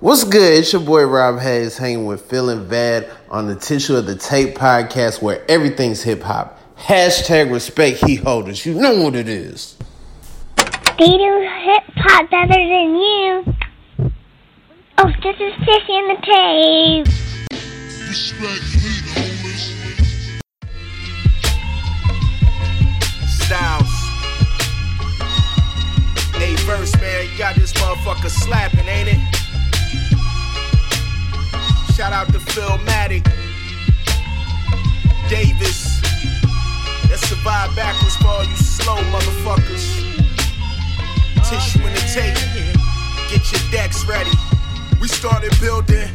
What's good? It's your boy Rob Hayes hanging with Phil and Vad on the Tissue of the Tape podcast where everything's hip hop. Hashtag respect heat holders. You know what it is. They do hip hop better than you. Oh, this is Tissue in the Tape. Respect heat holders. Styles. Hey, verse, man, you got this motherfucker slapping, ain't it? Shout out to Philmatic. Davis. Let's survive backwards for all you slow motherfuckers. Tissue in the tape. Get your decks ready. We started building,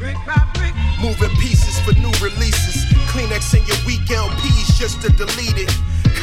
moving pieces for new releases. Kleenex in your weak LPs just to delete it.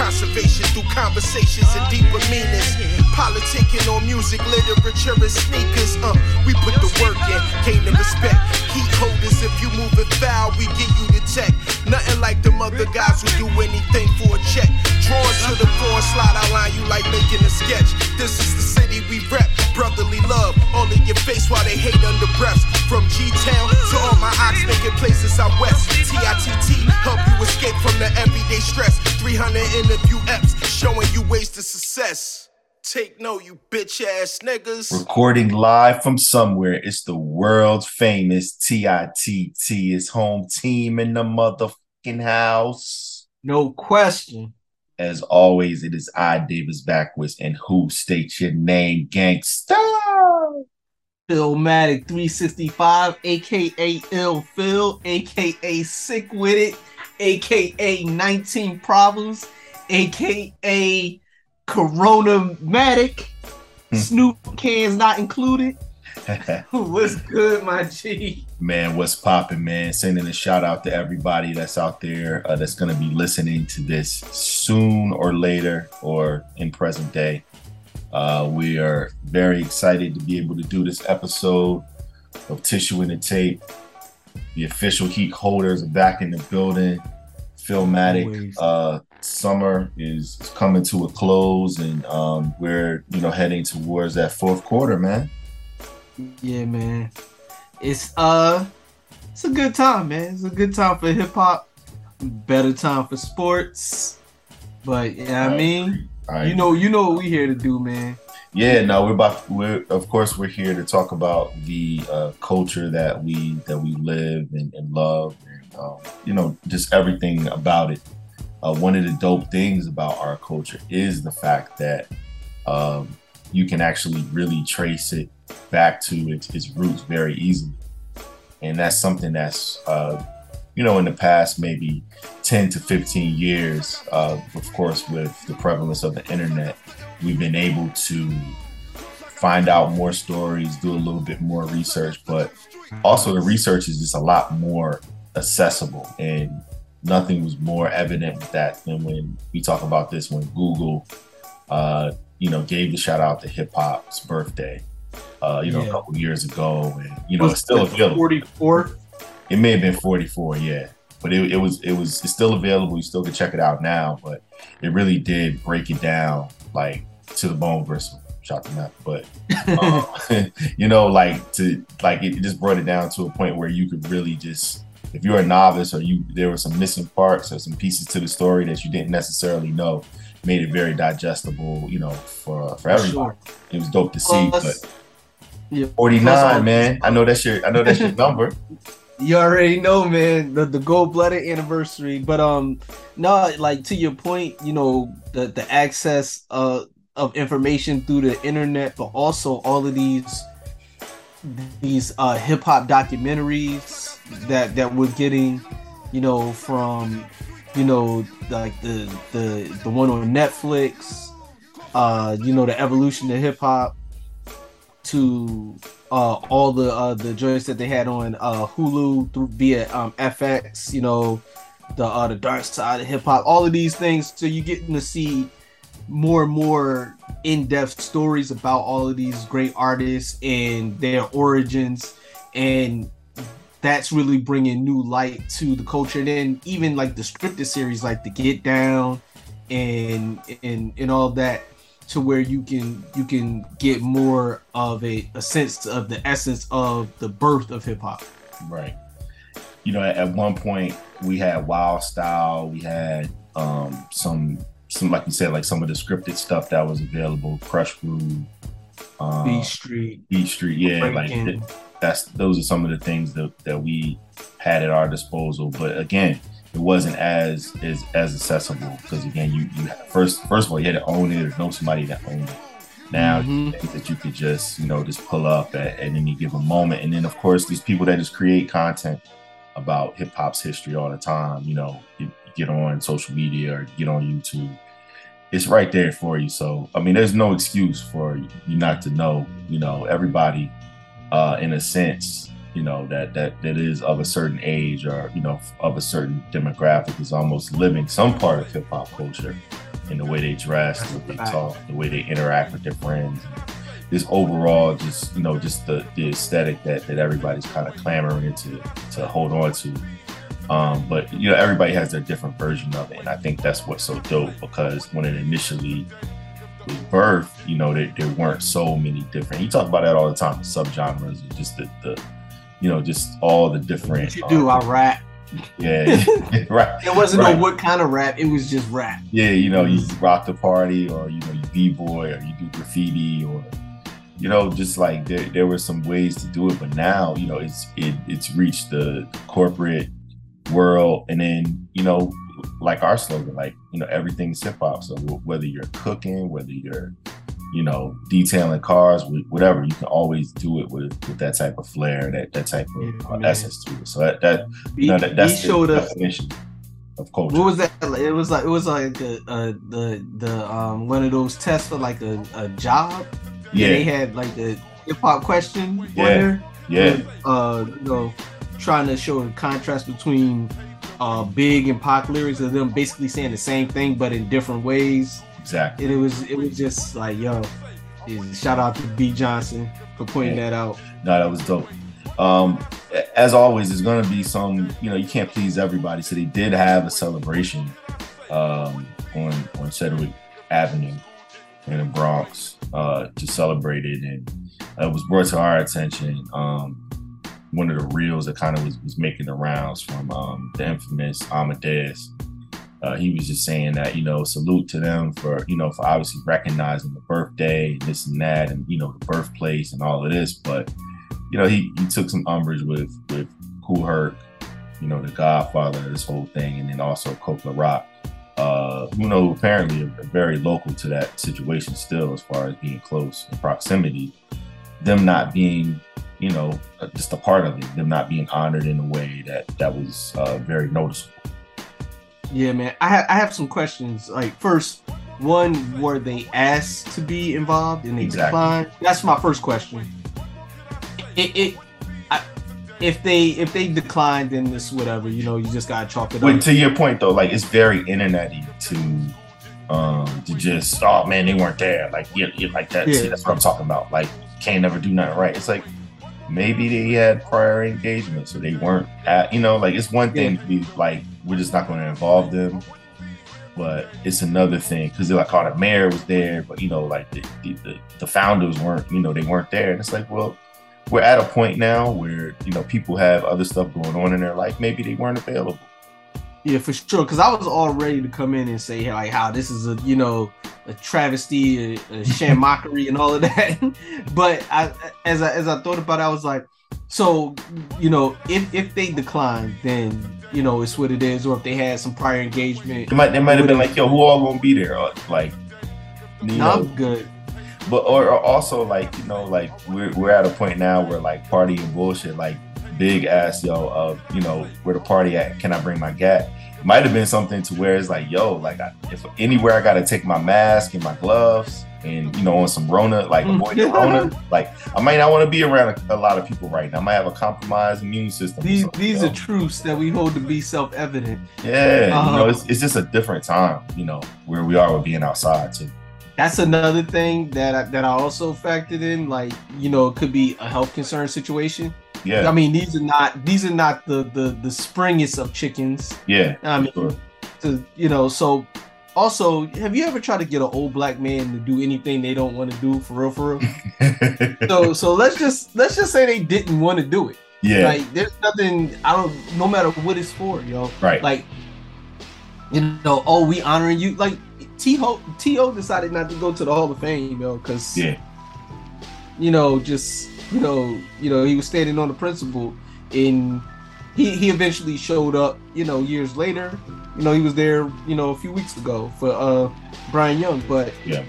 Conservation through conversations and deeper meanings. Politicking on music, literature, and sneakers. Uh, we put the work in, gain the respect. Heat holders, if you move it foul, we get you the tech. Nothing like them other guys who do anything for a check. Drawing to the floor, slide outline you like making a sketch. This is the city we rep, brotherly love. All in your face while they hate under breaths. From G Town to all my ox making places out west. TITT help you escape from the everyday stress. 300 interview apps showing you ways to success. Take note, you bitch ass niggas. Recording live from somewhere. It's the world famous TITT. It's home team in the motherfucking house. No question. As always, it is I, Davis Backwards, and who states your name, gangsta? Philmatic 365, aka Ill Phil, aka Sick With It, aka 19 Problems, aka Corona Matic. Snoop cans not included. What's good, my G? man, what's popping, man? Sending a shout out to everybody that's out there uh, that's going to be listening to this soon or later or in present day. Uh, we are very excited to be able to do this episode of Tissue in the Tape. The official heat holders are back in the building. Philmatic Always. uh, summer is, is coming to a close, and um, we're you know heading towards that fourth quarter, man. Yeah, man. It's uh it's a good time, man. It's a good time for hip hop. Better time for sports. But yeah, I mean, I you know, you know what we here to do, man. Yeah, no, we're about. We're of course we're here to talk about the uh, culture that we that we live and, and love, and um, you know, just everything about it. Uh, one of the dope things about our culture is the fact that um, you can actually really trace it back to its, its roots very easily, and that's something that's uh, you know in the past maybe 10 to 15 years, uh, of course, with the prevalence of the internet we've been able to find out more stories, do a little bit more research, but also the research is just a lot more accessible and nothing was more evident with that than when we talk about this when Google uh, you know gave the shout out to hip hop's birthday uh, you know Yeah. a couple years ago and you know Was it's still available Forty four. it may have been 44, yeah. But it, it was it was it's still available. You still can check it out now. But it really did break it down like to the bone versus shot them out. But um, you know, like to like it just brought it down to a point where you could really just if you're a novice or you there were some missing parts or some pieces to the story that you didn't necessarily know, made it very digestible, you know, for for everybody. Sure. It was dope to see. Plus- but Yeah. 49, man. I know that's your I know that's your number. You already know, man, the, the gold blooded anniversary. But um no, like to your point, you know, the the access uh of information through the internet, but also all of these these uh hip hop documentaries that that we're getting, you know, from you know, like the the the one on Netflix, uh, you know, the evolution of hip hop to uh, all the uh, the joints that they had on uh, Hulu through via um, FX, you know, the uh, the dark side of hip hop, all of these things. So you're getting to see more and more in-depth stories about all of these great artists and their origins, and that's really bringing new light to the culture. And then even like the scripted series, like the Get Down, and and and all that to where you can you can get more of a, a sense of the essence of the birth of hip hop. Right. You know, at, at one point we had Wild Style, we had um, some some like you said, like some of the scripted stuff that was available, Krush Groove, um, B Street, Beat Street, yeah, like th- that's those are some of the things that, that we had at our disposal. But again, it wasn't as as as accessible because again, you you first first of all you had to own it or know somebody that owned it. Now Mhm. that you could just you know just pull up at, at any given moment, and then of course these people that just create content about hip hop's history all the time. You know, you get on social media or get on YouTube. It's right there for you. So I mean, there's no excuse for you not to know. You know, everybody, uh, in a sense, you know that that that is of a certain age or you know of a certain demographic is almost living some part of hip hop culture in the way they dress, the way they talk, the way they interact with their friends. This overall, just you know, just the the aesthetic that that everybody's kind of clamoring to to hold on to. Um, but you know, everybody has their different version of it, and I think that's what's so dope because when it initially was birthed, you know, there, there weren't so many different. You talk about that all the time, subgenres, and just the, the you know, just all the different. What you do, I um, rap. yeah, right. It wasn't Right. no what kind of rap. It was just rap. Yeah, you know, you rock the party, or you know, you b boy, or you do graffiti, or you know, just like there, there were some ways to do it, but now you know, it's it, it's reached the corporate world, and then you know, like our slogan, like you know, everything's hip hop. So whether you're cooking, whether you're you know, detailing cars, whatever, you can always do it with with that type of flair, that that type of Yeah, uh, essence to it. So that that He, you know, that, that's the us definition of culture. what was that? It was like it was like a, uh the the um one of those tests for like a, a job. And they had like the hip hop question Yeah. there. yeah. uh, you know, trying to show the contrast between uh, Big and Pac lyrics of them basically saying the same thing but in different ways. Exactly. And it was it was just like, yo, shout out to B Johnson for pointing that out. No, that was dope. Um, as always, there's gonna be some. You know, you can't please everybody, so they did have a celebration um, on on Sedgwick Avenue in the Bronx uh, to celebrate it, and it was brought to our attention. Um, one of the reels that kind of was, was making the rounds from um, the infamous Amadeus. Uh, he was just saying that you know salute to them for you know for obviously recognizing the birthday and this and that and you know the birthplace and all of this. But you know he, he took some umbrage with with Kool Herc you know the godfather of this whole thing and then also Coke La Rock. Uh who know apparently are very local to that situation still as far as being close in proximity. Them not being you know uh, just a part of it them not being honored in a way that that was uh, very noticeable Yeah, man. I have I have some questions. Like first, one were they asked to be involved and they Exactly. declined? That's my first question. It, it I, if they if they declined, then this whatever. You know, you just gotta chalk it But up. to your point though, like it's very internety to um to just oh man they weren't there like you, you like that see, that's what I'm talking about like can't never do nothing right it's like maybe they had prior engagements, so they weren't at you know like it's one thing to be like we're just not going to involve them but it's another thing because they're like oh the mayor was there but you know like the, the, the, the founders weren't you know they weren't there and it's like well we're at a point now where you know people have other stuff going on in their life maybe they weren't available Yeah, for sure. Because I was all ready to come in and say like how this is a you know a travesty, a, a sham mockery, and all of that. but I, as I as I thought about it, I was like, so you know, if if they decline, then you know it's what it is. Or if they had some prior engagement, It might, they might have been like, yo, who all gonna be there? Or, like, you no, I'm good. but or, or also like, you know, like we're we're at a point now where like party and bullshit, like big ass, yo, of you know, where the party at? Can I bring my gat? It might have been something to where it's like, yo, like I, if anywhere I gotta take my mask and my gloves and you know on some Rona, like mm. avoid the Rona, like I might not want to be around a, a lot of people right now. I might have a compromised immune system. These these are truths that we hold to be self evident. yeah, you know, um, it's, it's just a different time, you know, where we are with being outside too. That's another thing that I, that I also factored in. Like you know, it could be a health concern situation. Yeah, I mean, these are not these are not the the the springest of chickens. yeah, I mean, sure. to you know, so also, have you ever tried to get an old black man to do anything they don't want to do for real, for real? so, so let's just let's just say they didn't want to do it. yeah, Like, there's nothing. I don't. No matter what it's for, yo. right. Like, you know, oh, we honoring you. Like, T.O. T.O. decided not to go to the Hall of Fame, yo, because yeah, you know, just you know, you know, he was standing on the principle, and he he eventually showed up. You know, years later, you know, he was there. You know, a few weeks ago for uh Bryant Young, but yeah,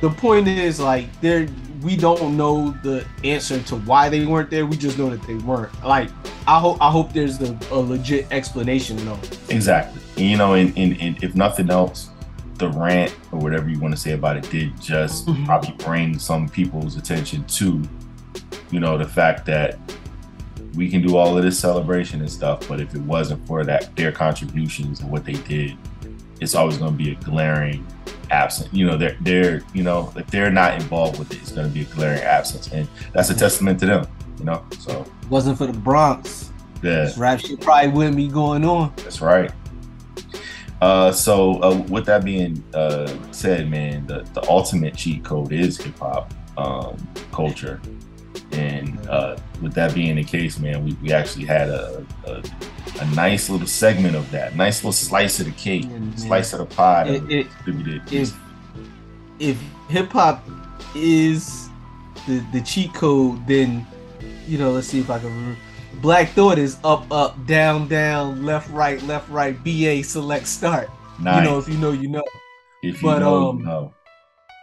the point is like there we don't know the answer to why they weren't there. We just know that they weren't. Like I hope I hope there's the, a legit explanation though. exactly. And, you know, and, and, and if nothing else, the rant or whatever you want to say about it did just Mhm. probably bring some people's attention to, you know, the fact that we can do all of this celebration and stuff, but if it wasn't for that their contributions and what they did, it's always going to be a glaring absent. You know, they're they're you know if they're not involved with it, it's going to be a glaring absence, and that's a testament to them. You know, so it wasn't for the Bronx, yeah, this rap shit probably wouldn't be going on. That's right. Uh, so uh, with that being uh, said, man, the, the ultimate cheat code is hip hop um, culture, and uh, with that being the case, man, we, we actually had a, a a nice little segment of that, nice little slice of the cake, Yeah, slice of the pie It- it- distributed. If if hip hop is the the cheat code, then you know, let's see if I can remember. Black Thought is up, up, down, down, left, right, left, right, BA, select, start. nice. You know, if you know, you know. if you but, know, um, you know.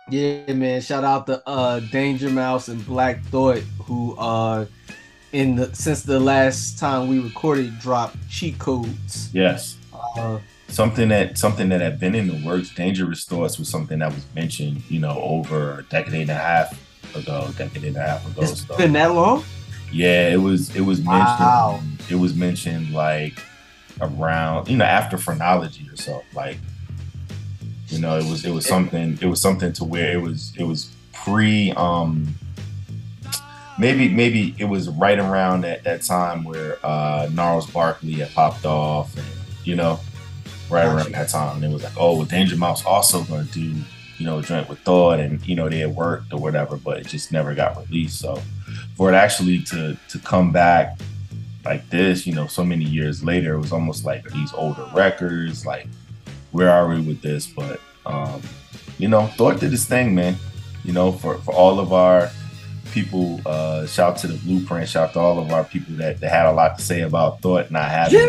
Yeah, man. Shout out to uh Danger Mouse and Black Thought who uh in the since the last time we recorded dropped cheat codes. Yes. Uh something that something that had been in the works. Dangerous thoughts was something that was mentioned, you know, over a decade and a half ago, decade and a half ago. it's So been that long? yeah, it was it was mentioned. Wow. It was mentioned like around you know after phrenology or so. Like you know, it was it was something it was something to where it was it was pre um maybe maybe it was right around that, that time where uh Gnarls Barkley had popped off and you know right around that time. And it was like oh well Danger Mouse also gonna do you know a joint with Thought and you know they had worked or whatever but it just never got released. So for it actually to to come back like this you know so many years later it was almost like these older records like where are we with this? But um you know Thought did his thing man. You know for for all of our people uh shout to the blueprint. Shout to all of our people that, that had a lot to say about thought not having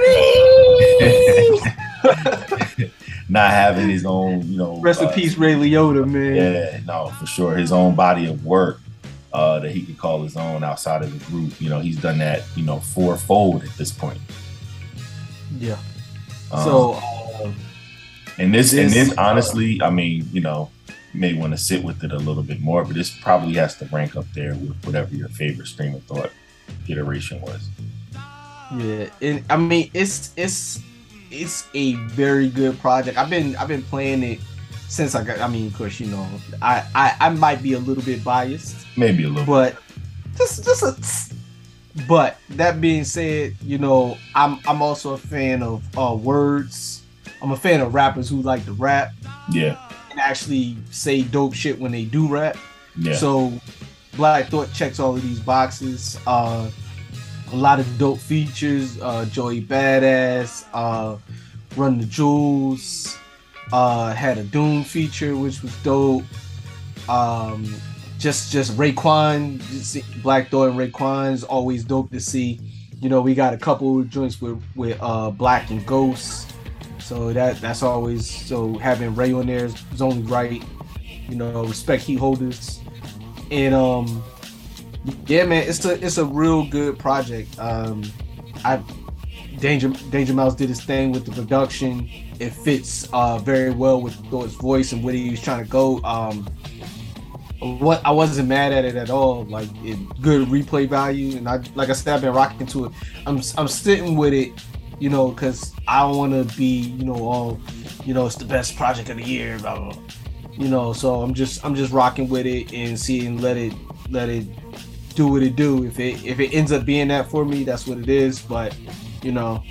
not having his own you know Rest in uh, peace, Ray Liotta, man. yeah no for sure. His own body of work uh that he could call his own outside of the group. You know he's done that you know fourfold at this point. Yeah. Um, So uh, And this, and This, this, honestly, I mean, you know, you may want to sit with it a little bit more, but this probably has to rank up there with whatever your favorite stream of thought iteration was. Yeah, and I mean it's it's it's a very good project. I've been I've been playing it since I got. I mean, of course, you know, I I, I might be a little bit biased, Maybe a little. but just just a. But that being said, you know, I'm I'm also a fan of uh, words. I'm a fan of rappers who like to rap yeah, and actually say dope shit when they do rap. yeah, So Black Thought checks all of these boxes. Uh, a lot of dope features. Uh, Joey Badass, uh, Run the Jewels, uh, had a Doom feature which was dope. Um, just just Raekwon, just Black Thought and Raekwon is always dope to see. You know, we got a couple of joints with with uh, Black and Ghost. So that that's always so having Ray on there is, only right. You know, respect heat holders, and um, yeah, man, it's a it's a real good project. Um, I Danger Danger Mouse did his thing with the production. It fits uh very well with Thought's voice and where he was trying to go. Um, what I wasn't mad at it at all. Like it, good replay value, and I like I said, I've been rocking to it. I'm I'm sitting with it, you know, because I don't want to be, you know, all, you know, it's the best project of the year, blah, blah, blah. you know. So I'm just I'm just rocking with it and seeing let it let it do what it do. If it if it ends up being that for me, that's what it is. But you know,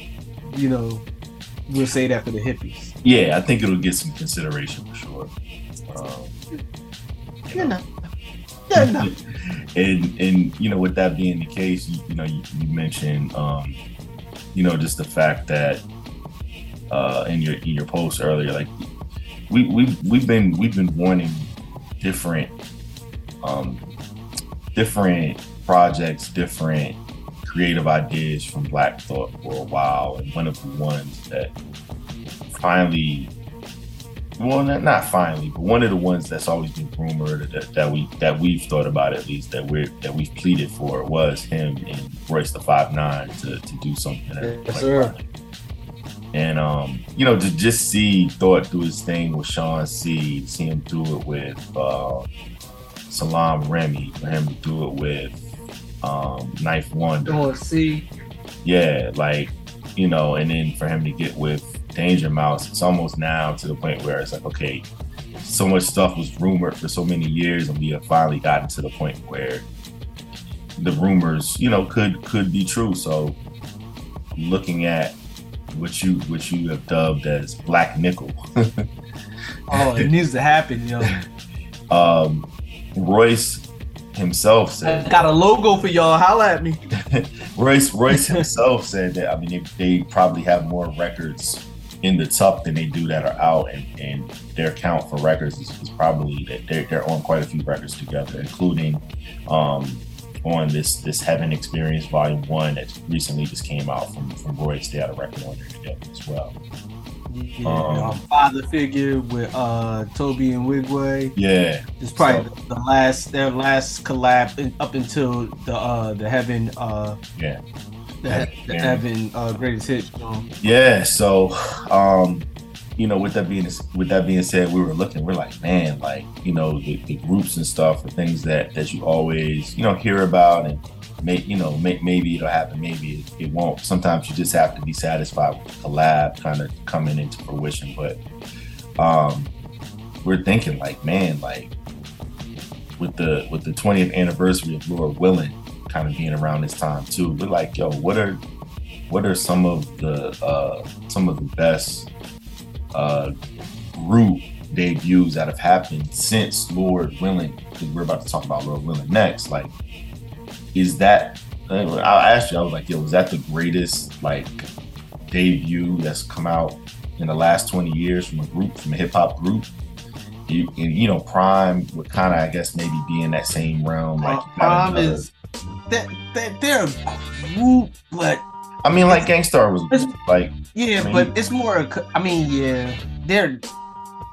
you know, we'll say that for the hippies. Yeah, I think it'll get some consideration for sure. Um, You know. Yeah, no. and and you know, with that being the case, you, you know, you, you mentioned, um, you know, just the fact that uh, in your in your post earlier, like we we we've been we've been wanting different um, different projects, different creative ideas from Black Thought for a while, and one of the ones that finally well not, not finally but one of the ones that's always been rumored that, that we that we've thought about at least that we're that we've pleaded for was him and Royce the five nine to, to do something Yes, like sir. and um you know to just see thought do his thing with Sean C see him do it with uh Salaam Remi for him to do it with um 9th Wonder Don't see. yeah, like you know, and then for him to get with Danger Mouse, it's almost now to the point where it's like, okay, so much stuff was rumored for so many years, and we have finally gotten to the point where the rumors, you know, could could be true. So, looking at what you what you have dubbed as Black Nickel, Oh, it needs to happen, yo. um, Royce himself I said got a logo for y'all. Holla at me. Royce Royce himself said that I mean they, they probably have more records in the tuck than they do that are out and, and their count for records is, is probably that they're, they're on quite a few records together including um, on this this Heaven Experience Volume One that recently just came out from from Royce they had a record on there together as well. Yeah, Um, father figure with uh Toby and Wigway. yeah. It's probably the last their last collab in, up until the uh the heaven uh yeah the, the Yeah. heaven uh greatest hit song. Yeah, so um, you know, with that being with that being said, we were looking, we're like, man, like, you know, the, the groups and stuff the things that that you always, you know, hear about and may you know, may, maybe it'll happen, maybe it, it won't. Sometimes you just have to be satisfied with the lab kind of coming into fruition. But um we're thinking like, man, like with the with the 20th anniversary of Lord Willing kind of being around this time too, we're like, yo, what are what are some of the uh, some of the best uh, group debuts that have happened since Lord Willing? Because we're about to talk about Lord Willing next. Like, is that? I asked you. I was like, "Yo, was that the greatest like debut that's come out in the last twenty years from a group, from a hip hop group?" You, and, you know, PRhyme would kind of, I guess, maybe be in that same realm. Like, PRhyme another- is that that they're a group, but I mean, like Gang Starr was like, yeah, I mean- but it's more. A, I mean, yeah, they're.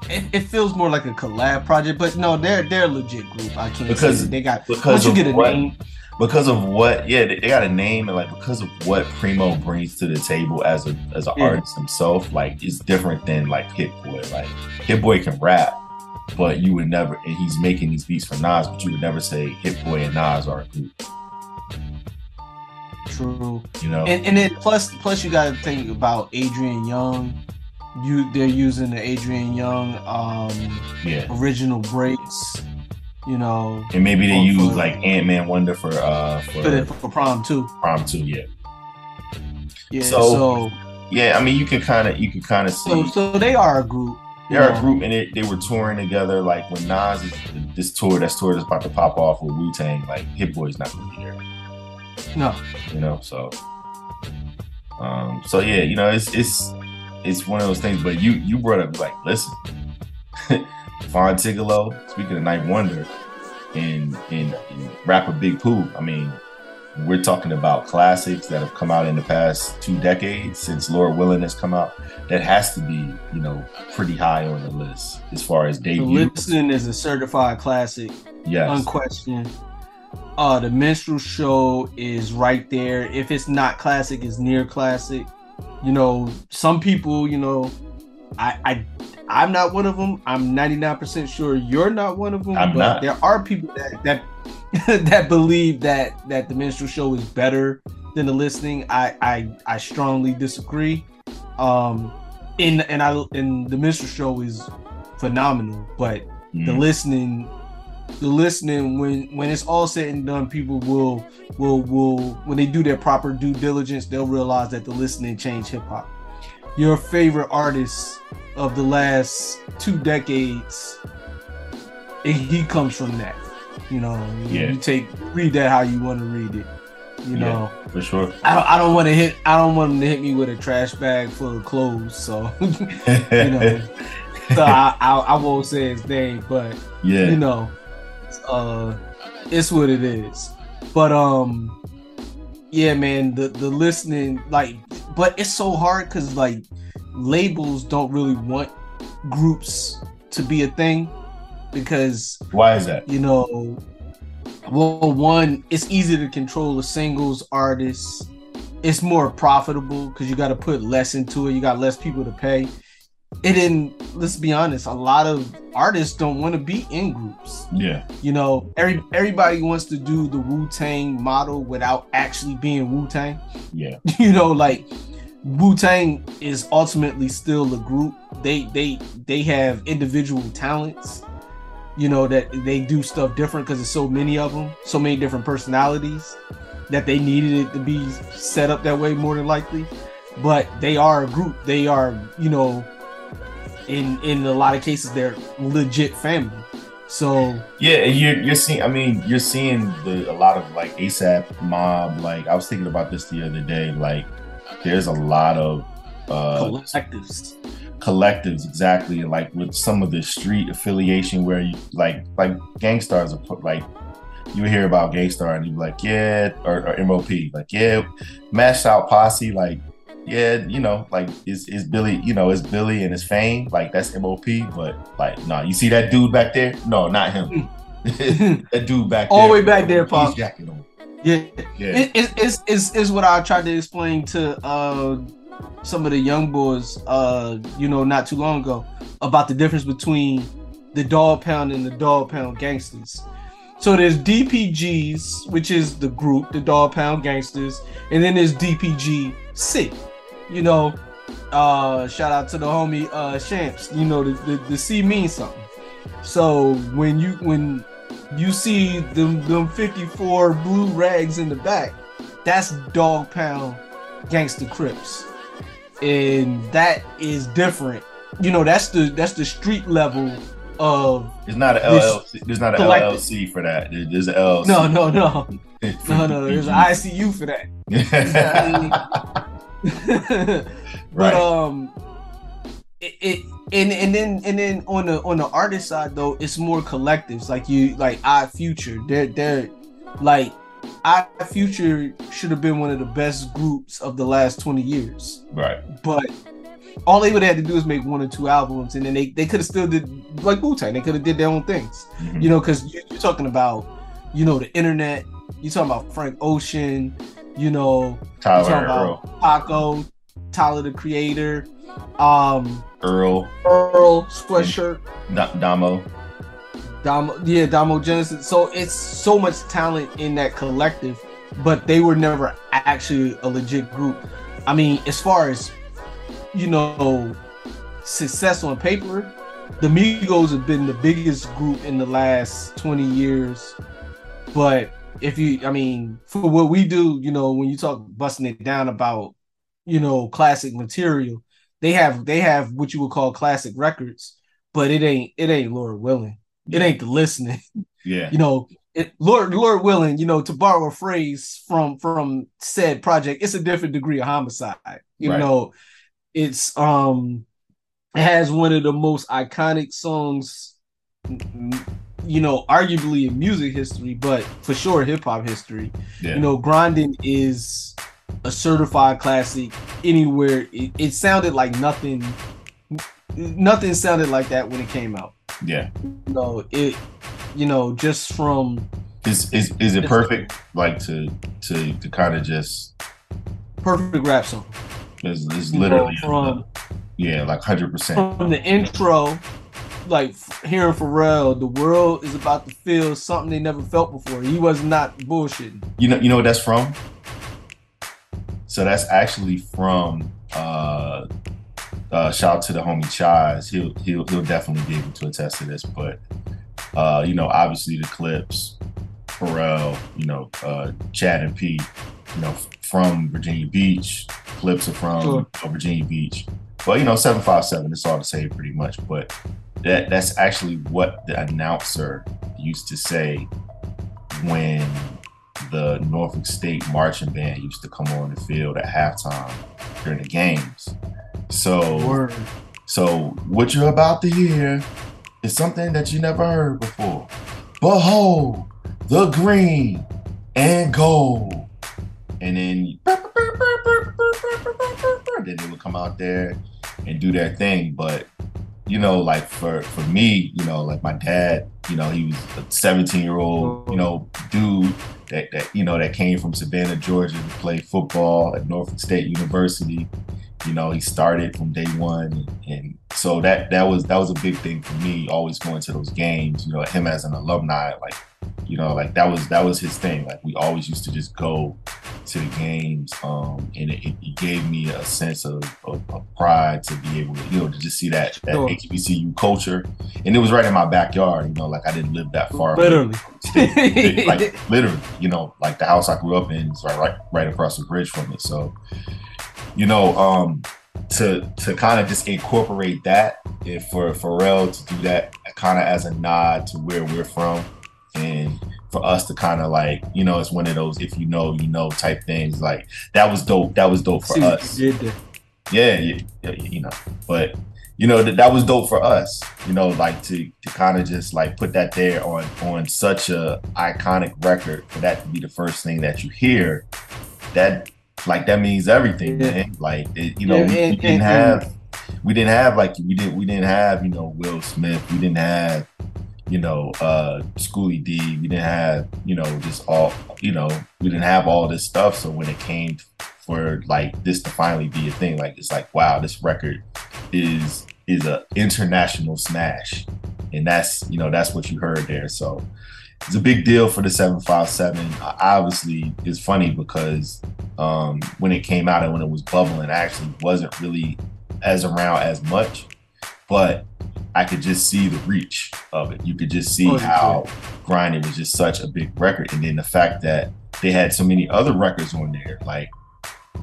It, it feels more like a collab project, but no, they're they're a legit group. I can't Because- they got because you of get a what- name. because of what yeah they, they got a name and like because of what primo brings to the table as a as an Yeah. artist himself like it's different than like hit boy like hit boy can rap but you would never and he's making these beats for nas but you would never say hit boy and nas are a group True. you know And and then plus plus you got to think about Adrian Younge. You they're using the Adrian Younge um yeah original breaks. You know, and maybe they use for- like Antman Wonder for uh for for, PRhyme 2. PRhyme 2 yeah Yeah. So- So yeah i mean you can kind of you can kind of see so, so they are a group. They're a group and it, they were touring together. Like when Nas is this tour, that's tour that's about to pop off with Wu Tang. Like Hit Boy's not gonna be there, No. you know. So, um, so yeah, you know, it's it's it's one of those things. But you you brought up like, listen, Phonte Tigallo, speaking of 9th Wonder, and and, and rapper Big Pooh. I mean, we're talking about classics that have come out in the past two decades since Lord Willing has come out. That has to be, you know, pretty high on the list as far as debut. Listen is a certified classic, Yes. unquestioned. Uh, the minstrel show is right there. If it's not classic, it's near classic. You know, some people, you know, I, I, I'm not one of them. I'm 99% sure you're not one of them. I'm but not. there are people that that that believe that that the minstrel show is better than the listening. I I, I strongly disagree. Um, in and I and the minstrel show is phenomenal, but the Mhm. listening the listening when when it's all said and done people will will will when they do their proper due diligence they'll realize that the listening changed hip-hop your favorite artist of the last two decades, and he comes from that. You know, you- Yeah. you take read that how you want to read it. You know, for sure. I don't, I don't want to hit. I don't want him to hit me with a trash bag full of clothes. So, you know, so I, I I won't say his name, but yeah, you know, uh, it's what it is. But um, yeah, man, the the listening like, but it's so hard because like labels don't really want groups to be a thing because why is that? you know, well, one, it's easy to control the singles artists. It's more profitable because you got to put less into it. You got less people to pay. It and then, let's be honest, a lot of artists don't want to be in groups. Yeah, You know, every everybody wants to do the Wu Tang model without actually being Wu Tang. yeah, You know, like Wu Tang is ultimately still a group. They they they have individual talents. You know that they do stuff different because there's so many of them, so many different personalities that they needed it to be set up that way more than likely. But they are a group. They are, you know, in in a lot of cases they're legit family. So yeah. You're you're seeing. I mean, you're seeing the a lot of like ASAP Mob. Like I was thinking about this the other day. Like there's a lot of uh collectives. collectives exactly like with some of the street affiliation where you like like gangstars are put like you hear about gangstar and you be like yeah or, or mop like yeah mashed out posse like yeah you know like is is billy you know is billy and his fame like that's mop but like nah you see that dude back there no not him that dude back All the way back there, Pop. jacket on Yeah, yeah it, it's, it's, it's, it's what I tried to explain to uh, some of the young boys, uh, you know, not too long ago about the difference between the dog pound and the dog pound gangsters. So there's DPGs, which is the group, the dog pound gangsters, and then there's DPG. You know, uh, shout out to the homie uh, Shamps. You know, the, the, the C means something. So when you when you see them them 54 blue rags in the back, that's dog pound gangster crips. And that is different. You know, that's the that's the street level of it's not an llc there's not an collective- llc for that there's an llc no no no no no there's an ICU for that. but right. um it, it and and then and then on the on the artist side though it's more collectives. Like you like Odd Future. They're they're like Odd Future should have been one of the best groups of the last 20 years. Right. But all they would have had to do is make one or two albums and then they, they could have still did like wu-tang they could have did their own things. Mhm. you know because you're talking about you know the internet. You're talking about frank ocean you know tyler talking earl about Paco, Tyler the Creator, um, earl Earl Sweatshirt, Da- damo Damo, yeah, Damo Genesis. So it's so much talent in that collective, but they were never actually a legit group. I mean, as far as you know, success on paper, the Migos have been the biggest group in the last 20 years. But if you, I mean, for what we do, you know, when you talk busting it down about, you know, classic material, they have they have what you would call classic records, but it ain't it ain't Lord willing. It ain't the listening yeah you know, it, Lord, Lord willing, you know, to borrow a phrase from from said project, it's a different degree of homicide. You Right. know, it's um, it has one of the most iconic songs, you know, arguably in music history, but for sure hip hop history. yeah You know, grinding is a certified classic anywhere. It, it sounded like nothing. Nothing sounded like that when it came out. yeah You know, it, you know, just from is is is it perfect like to to to kind of just perfect rap song. You know, literally from yeah like 100% from the intro, like hearing Pharrell, the world is about to feel something they never felt before. He was not bullshitting. you know you know what that's from so that's actually from uh uh shout out to the homie Chaz. He'll he'll he'll definitely be able to attest to this, but uh, you know, obviously the Clipse, Pharrell, you know, uh Chad and Pete, you know, from Virginia Beach, Clipse are from Sure. Virginia Beach. But you know, seven five seven, it's all the same pretty much. But that that's actually what the announcer used to say when the Norfolk State marching band used to come on the field at halftime during the games. So Word. so what you're about to hear is something that you never heard before. Behold, the green and gold. And then then they would come out there and do their thing. But you know, like for for me, you know, like my dad, you know, he was a 17 year old, you know, dude that, that you know that came from Savannah, Georgia to play football at Norfolk State University. You know, he started from day one, and, so that that was that was a big thing for me. Always going to those games. You know, him as an alumni, like you know, like that was that was his thing. Like we always used to just go to the games, um, and it, it gave me a sense of, of, of pride to be able to, you know, to just see that that Sure. HBCU culture, and it was right in my backyard. You know, like I didn't live that far. Literally. Like literally, you know, like the house I grew up in is right, right, right across the bridge from it. So, you know, um, to to kind of just incorporate that, and for Pharrell to do that, kind of as a nod to where we're from, and for us to kind of like, you know, it's one of those if you know, you know type things. Like that was dope. That was dope for See us yeah, yeah, yeah, you know, but you know that that was dope for us, you know, like to to kind of just like put that there on on such a iconic record for that to be the first thing that you hear, that like that means everything, Yeah. man. Like it, you know, Yeah, we, we didn't and- have we didn't have like we didn't we didn't have you know Will Smith, we didn't have you know uh Schoolly D, we didn't have you know just all you know we didn't have all this stuff. So when it came for like this to finally be a thing, like it's like wow, this record is is a international smash, and that's you know that's what you heard there. So it's a big deal for the 757. Uh, Obviously, it's funny because um, when it came out and when it was bubbling, actually wasn't really as around as much, but I could just see the reach of it. You could just see Oh, yeah. how Grinding was just such a big record, and then the fact that they had so many other records on there, like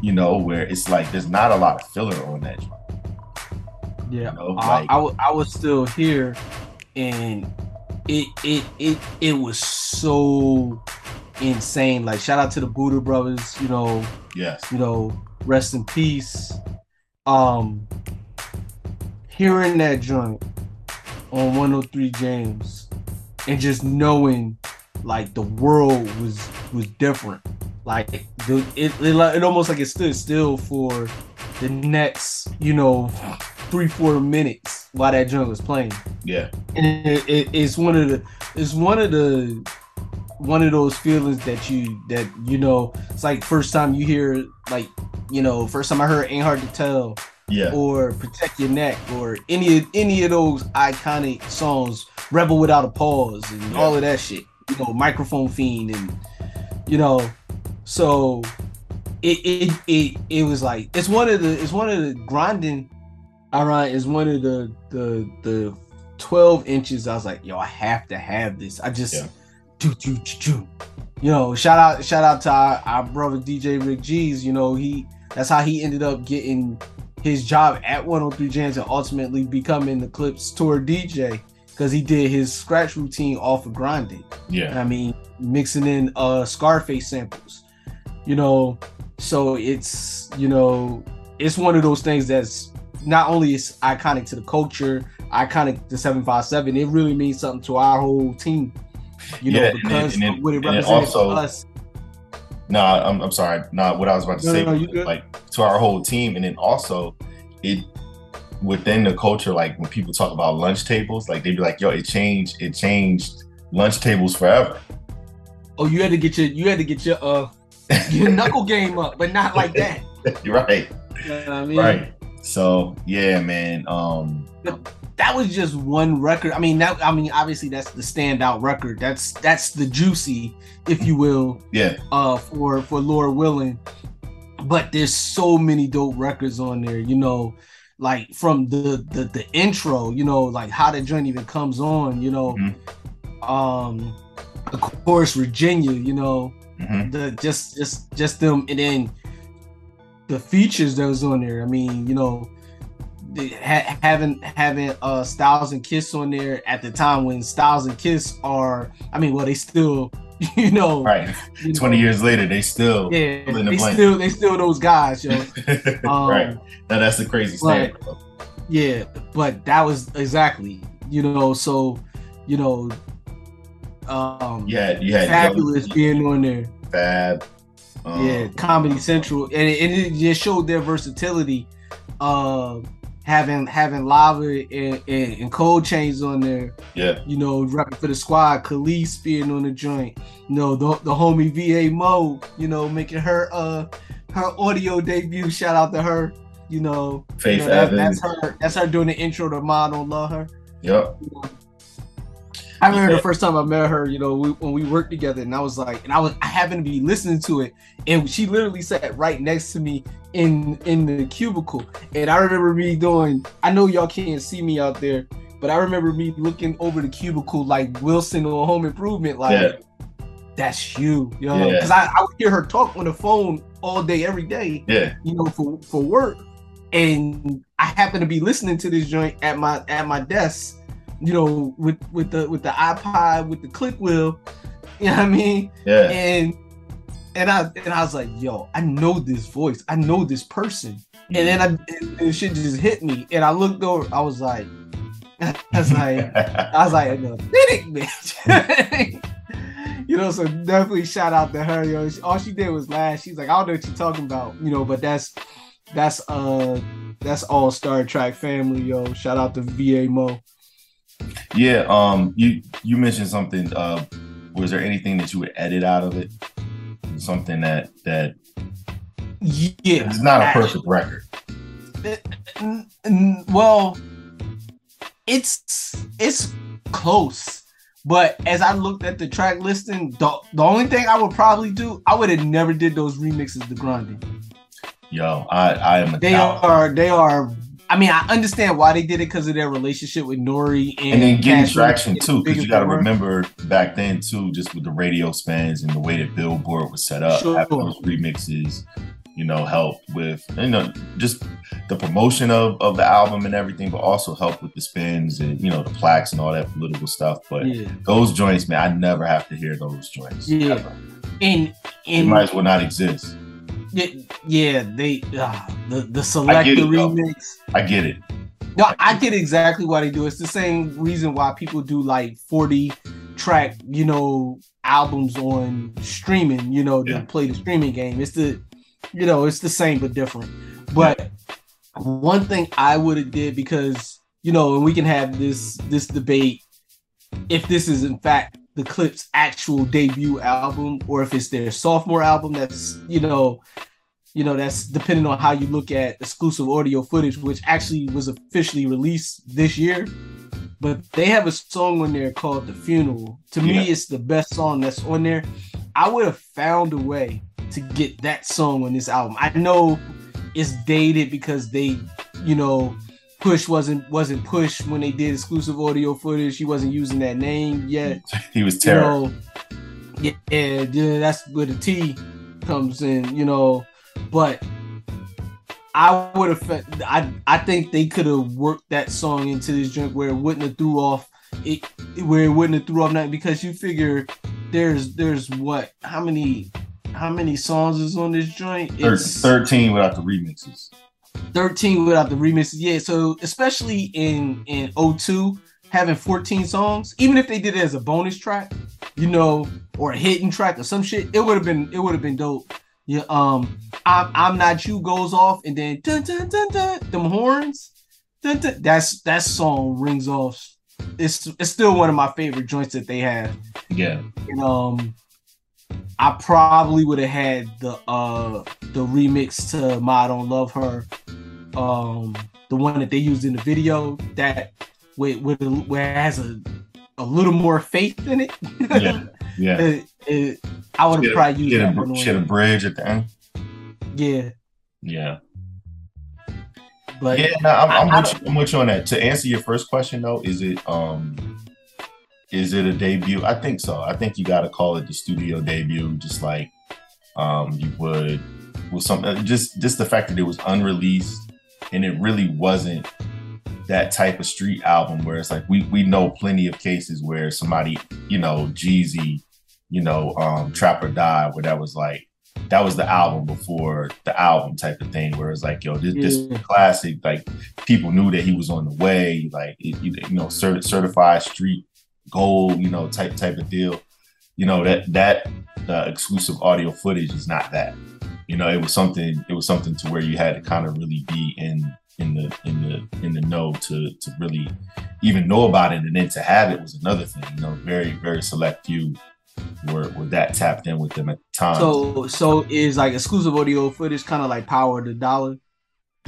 you know, where it's like there's not a lot of filler on that. joint. Yeah, You know, I, like- I, wa- was still here, and it it it it was so insane. Like shout out to the Buddha brothers, you know, Yes. you know, rest in peace. Um, hearing that joint on 103 Jamz, and just knowing like the world was was different. Like it, it, it almost like it stood still for the next, you know, three four minutes while that joint was playing Yeah. and it, it, it's one of the it's one of the one of those feelings that you that you know it's like first time you hear like you know first time I heard ain't hard to tell Yeah. or protect your neck or any of any of those iconic songs rebel without a pause and Yeah. all of that shit you know microphone fiend and you know so it it it, it was like it's one of the it's one of the grinding all right is one of the the the 12 inches i was like yo i have to have this i just Yeah. choo, choo, choo. you know shout out shout out to our, our brother dj rick g's you know he that's how he ended up getting his job at 103 Jamz and ultimately becoming the Clipse tour dj because he did his scratch routine off of grinding Yeah. I mean, mixing in uh Scarface samples. You know, so it's you know, it's one of those things that's not only is iconic to the culture, iconic to 757, it really means something to our whole team. You know, Yeah, and then- because and of what it and then represents also- to us. No, I'm, I'm sorry. No, what I was about to No, say no, good. like to our whole team, and then also it within the culture. Like when people talk about lunch tables, like they'd be like, "Yo, it changed. It changed lunch tables forever." Oh, you had to get your you had to get your uh your knuckle game up, but not like that. You're right. You know I mean? Right. So yeah, man. Um. That was just one record. I mean, that I mean, obviously that's the standout record. That's that's the juicy, if you will, Yeah. uh, for for Lord willing. But there's so many dope records on there. You know, like from the the the intro. You know, like how the joint even comes on. You know, Mhm. um, of course Virginia. You know, mhm. the just just just them and then the features that was on there. I mean, you know, ha- having having uh Styles and Kiss on there at the time when Styles and Kiss are, I mean, well, they still, you know, Right. you know, 20 years later, they still yeah, in the they blank. still they still those guys, yo. Um, right. Now that's the crazy though. Yeah, but that was exactly, you know, so you know, um, had you had Fabolous Young, being on there. Fab. Um, yeah, Comedy Central, and it, and it just showed their versatility. Uh, having having lava and, and, and cold chains on there, Yeah. you know, rapping for the squad. Kelis being on the joint, you know, the the homie VA Mo, you know, making her uh her audio debut. Shout out to her, you know. Faith you know, that- Evans. that's her. That's her doing the intro to Ma Don't Love Her. Yep. I remember Yeah. the first time I met her, you know, we, when we worked together, and I was like, and I was, I happened to be listening to it, and she literally sat right next to me in in the cubicle, and I remember me doing. I know y'all can't see me out there, but I remember me looking over the cubicle like Wilson on Home Improvement, like Yeah. that's you, yo, Yeah. because I, I would hear her talk on the phone all day, every day, Yeah. you know, for for work, and I happened to be listening to this joint at my at my desk, you know, with with the with the iPod with the click wheel, you know what I mean, Yeah. and and I and I was like, yo, I know this voice, I know this person, and then I and, and shit just hit me, and I looked over, I was like, I was like. I was like, authentic bitch. you know, so definitely shout out to her. Yo, all she did was laugh. She's like, I don't know what you're talking about, you know, but that's that's uh that's all Star Trek family, yo. Shout out to VA Mo. yeah. Um. You you mentioned something. Uh. Was there anything that you would edit out of it? Something that that Yeah, it's not a perfect record. N- n- well, it's it's close. But as I looked at the track listing, the, the only thing I would probably do, I would have never did those remixes to Grindin'. Yo, I I am a They are they are I mean, I understand why they did it because of their relationship with N.O.R.E. and, and then getting traction too, because you got to remember back then too, just with the radio spans and the way that Billboard was set up, Sure. having those remixes, you know, helped with you know just the promotion of of the album and everything, but also helped with the spins and you know the plaques and all that political stuff. But Yeah, those joints, man, I never have to hear those joints. Yeah. ever. and and might as well not exist. Yeah, yeah, they uh, the the selector it, though. remix. I get it. No, I get exactly why they do. It's the same reason why people do like forty track, you know, albums on streaming. You know, Yeah. to play the streaming game. It's the, you know, it's the same but different. But one thing I would have did because you know, and we can have this this debate if this is in fact the Clipse' actual debut album or if it's their sophomore album. That's you know, you know that's depending on how you look at exclusive audio footage, which actually was officially released this year. But they have a song on there called "The Funeral." To Yeah. me, it's the best song that's on there. I would have found a way to get that song on this album. I know it's dated because they, you know, Push wasn't wasn't Push when they did exclusive audio footage. He wasn't using that name yet. He was You terrible. know, yeah, yeah, that's where the T comes in, you know. But I would have, I, I think they could have worked that song into this joint where it wouldn't have threw off it, where it wouldn't have threw off nothing because you figure there's there's what how many how many songs is on this joint? It's Thirteen without the remixes. 13 without the remixes. Yeah, so especially in in 02, having 14 songs, even if they did it as a bonus track, you know, or a hidden track or some shit, it would have been it would have been dope. Yeah, um, I'm I'm not you goes off, and then dun, dun, dun, dun, them horns, dun, dun, that's that song rings off. It's it's still one of my favorite joints that they have. Yeah. And, um, I probably would have had the uh the remix to "My I Don't Love Her," um, the one that they used in the video that with with where it has a a little more faith in it. Yeah. Yeah. It- it- I would have probably used had that a, had a bridge at the end. Yeah, Yeah. but Yeah, no, I'm, I- with you, I'm with you on that. To answer your first question though, is it um is it a debut? I think so. I think you gotta call it the studio debut, just like um you would with something just just the fact that it was unreleased and it really wasn't that type of street album where it's like we we know plenty of cases where somebody you know Jeezy you know um Trap or Die where that was like that was the album before the album type of thing where it's like yo this, this Yeah. classic like people knew that he was on the way like it, you you know cert- certified street gold you know type type of deal. You know that that uh, exclusive audio footage is not that. You know it was something it was something to where you had to kind of really be in in the in the in the know to to really even know about it. And then to have it was another thing you know very very select few were, were that tapped in with them at the time. So so is like exclusive audio footage kind of like power of the dollar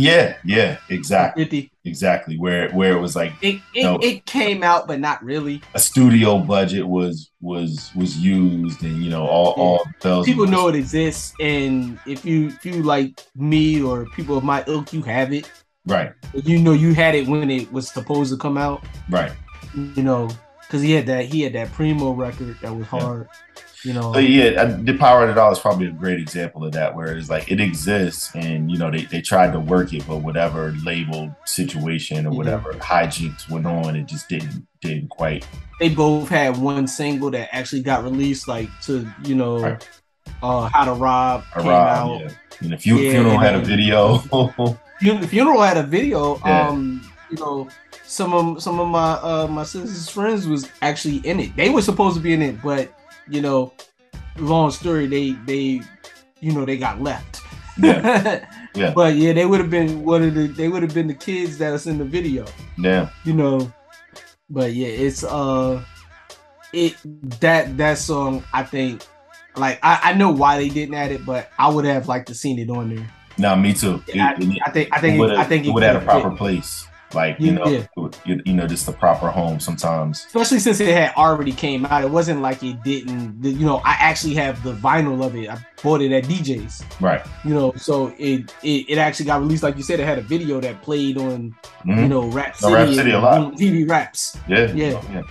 yeah yeah exactly fifty. exactly where where it was like It it, No. it came out, but not really. a studio budget was was was used and you know all Yeah. all bells People know it exists, and if you if you like me or people of my ilk, you have it. right You know you had it when it was supposed to come out. right You know, because he had that he had that primo record that was Yeah. You know, But yeah, the power of the dollar is probably a great example of that, where it's like it exists, and you know they, they tried to work it, but whatever label situation or Mhm. whatever hijinks went on, it just didn't didn't quite. they both had one single that actually got released, like to you know, Right. uh, how to rob came arrive, out. Yeah. And if you Yeah, funeral had a video, Fun- Funeral had a video. Yeah. Um, you know, some of some of my uh my sister's friends was actually in it. They were supposed to be in it, but you know, long story, they they you know they got left. Yeah. Yeah. But yeah, they would have been one of the they would have been the kids that was in the video. yeah, You know. But yeah, it's uh it that that song I think like I, I know why they didn't add it, but I would have liked to seen it on there. no, me too. I, It- it- I think I think it I think it would have a could've fit. proper place, like you know, you, you know, just the proper home. Sometimes, especially since it had already came out. It wasn't like it didn't. You know, I actually have the vinyl of it. I bought it at DJ's. right? You know, so it it, it actually got released. Like you said, it had a video that played on Mhm. you know Rap No, City, Rap City a lot. TV Raps. Yeah, Yeah. yeah.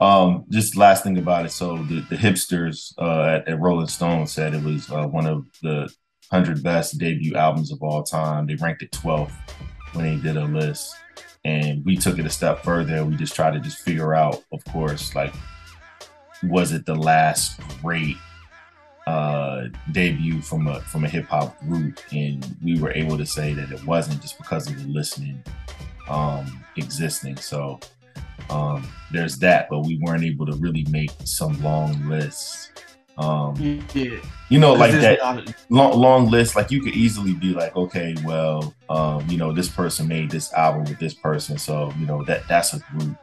Um, just last thing about it. So the, the hipsters uh, at, at Rolling Stone said it was uh, one of the hundred best debut albums of all time. They ranked it 12th when they did a list, and we took it a step further. We just tried to just figure out, of course, like was it the last great uh debut from a from a hip hop group? And we were able to say that it wasn't just because of the listening um existing. So um there's that but we weren't able to really make some long lists um Yeah, you know like that not- long, long list like you could easily be like okay well um you know this person made this album with this person so you know that that's a group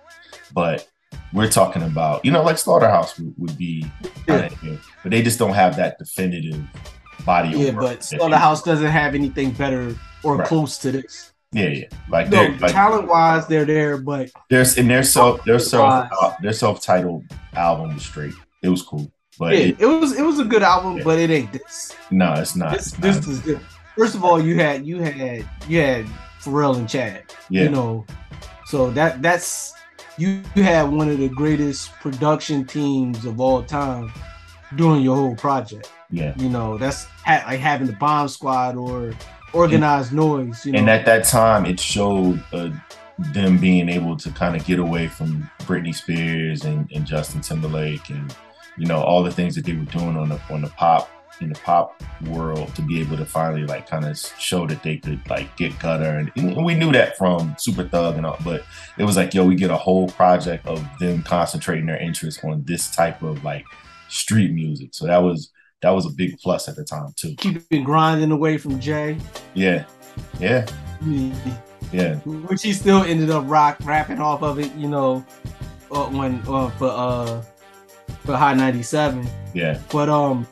but we're talking about you know like slaughterhouse would, would be Yeah. but they just don't have that definitive body of yeah, but Slaughterhouse doesn't have anything better or Right. close to this. yeah yeah like No, they're like talent wise, they're there, but there's in their self their self uh, their self-titled album was straight it was cool but yeah, it, it was it was a good album, Yeah. but it ain't this. no it's not this It's not. is good. First of all, you had you had you had Pharrell and Chad. yeah You know, so that that's you, you had one of the greatest production teams of all time doing your whole project. yeah You know, that's ha- like having the Bomb Squad or Organized Noise. You know, and at that time it showed uh, them being able to kind of get away from Britney Spears and, and Justin Timberlake and you know all the things that they were doing on the on the pop in the pop world to be able to finally like kind of show that they could like get gutter. And, and we knew that from Super Thug and all but it was like yo we get a whole project of them concentrating their interest on this type of like street music. So that was that was a big plus at the time too. Keeping grinding away from Jay, yeah. Yeah. Yeah. Which he still ended up rock rapping off of it. You know, uh, when uh, for uh for High ninety seven. yeah But um,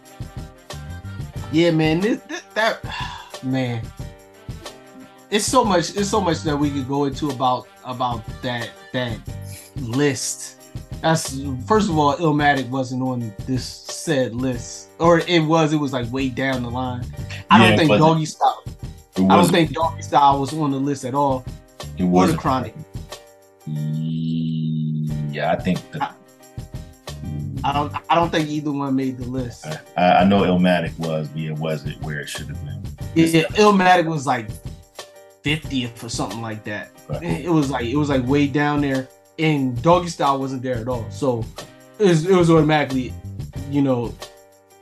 yeah, man, this, this, that man, it's so much. It's so much that we could go into about about that that list. That's first of all, Illmatic wasn't on this said list, or it was. It was like way down the line. I Yeah, don't think Doggy Style. I don't think Doggy Style was on the list at all, It the wasn't. Chronic. Yeah, I think the, I don't I don't think either one made the list. I, I know Illmatic was, but it wasn't where it should have been. Yeah, Illmatic was like 50th or something like that. Right. It was like it was like way down there, and Doggy Style wasn't there at all. So it was, it was automatically, you know,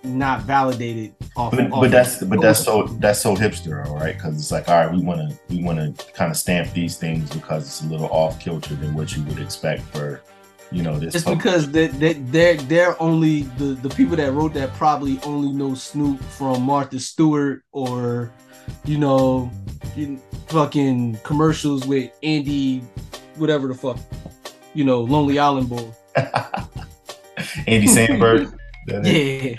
not validated off. But, off but that's but that's so that's so hipster, all right? Because it's like, all right, we want to we want to kind of stamp these things because it's a little off kilter than what you would expect for, you know, this. It's pub- because they, they, they're they're only the the people that wrote that probably only know Snoop from Martha Stewart or, you know, fucking commercials with Andy, whatever the fuck, you know, Lonely Island Boy. Andy Samberg. Yeah,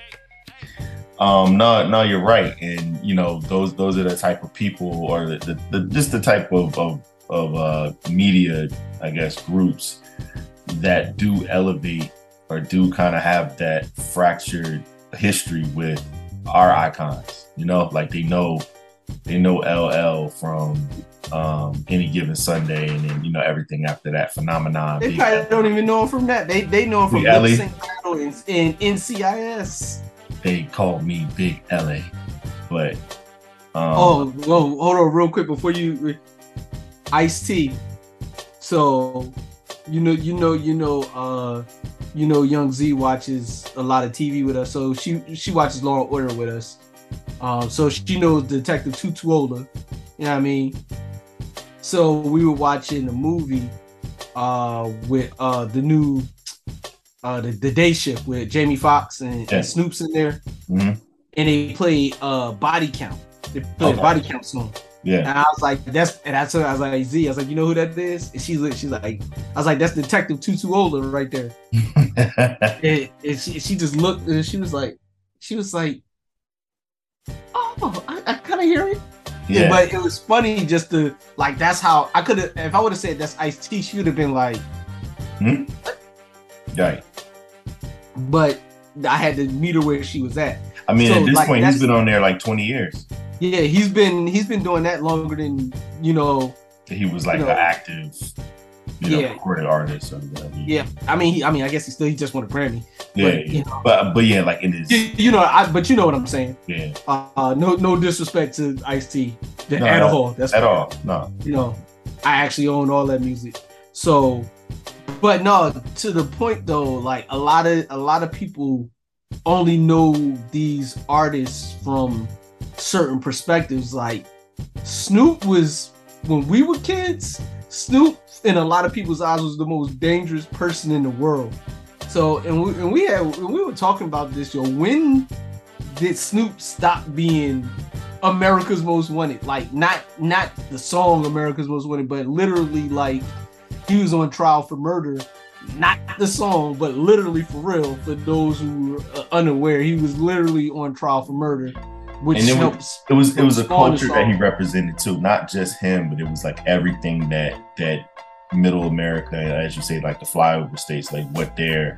Um, no, no, you're right, and you know those those are the type of people, or the, the, the just the type of of, of uh, media, I guess, groups that do elevate or do kind of have that fractured history with our icons. You know, like they know they know LL from um, any given Sunday, and then you know everything after that phenomenon. they probably don't even know him from that. They they know him from Big and, NCIS. they called me Big LA, but um, Oh, whoa, hold on, real quick before you, Ice T. So, you know, you know, you know, uh, you know, Young Z watches a lot of TV with us. So she she watches Law and Order with us. Um, so she knows Detective Tutuola. You know what I mean? So we were watching a movie uh with uh the new uh the, the day shift with Jamie Foxx and, Yeah. and Snoop's in there Mhm. and they played uh body count. They played Okay. body count song. Yeah. And I was like, that's and that's what I was like, Z, I was like, you know who that is? And she's like, she's like, I was like, that's Detective Tutuola right there. And, and she she just looked and she was like, she was like, Oh, I, I kind of hear it. yeah. But it was funny just to like that's how I could have if I would have said that's Ice T, she would have been like, hmm? right. but I had to meet her where she was at. I mean, So, at this like, point, he's been on there like 20 years. Yeah, he's been he's been doing that longer than you know. He was like You an know. active, you know, Yeah. recorded artist or whatever. Yeah, I mean, he, I mean, I guess he still he just won a Grammy. yeah, but, yeah. you know. But but yeah, like in his You, you know, I but you know what I'm saying. yeah, Uh, no no disrespect to Ice T No, at no, all. That's at all. No, You know, I actually own all that music. So, but no, to the point though, like a lot of a lot of people only know these artists from certain perspectives. Like Snoop was when we were kids. Snoop, in a lot of people's eyes, was the most dangerous person in the world. So, and we, and we had we were talking about this, yo. When did Snoop stop being America's Most Wanted? Like, not not the song America's Most Wanted, but literally like he was on trial for murder. Not the song, but literally for real. For those who are uh, unaware, he was literally on trial for murder, which And it was- it was it was a culture that he represented too. Not just him, but it was like everything that that Middle America, as you say, like the flyover states, like what they're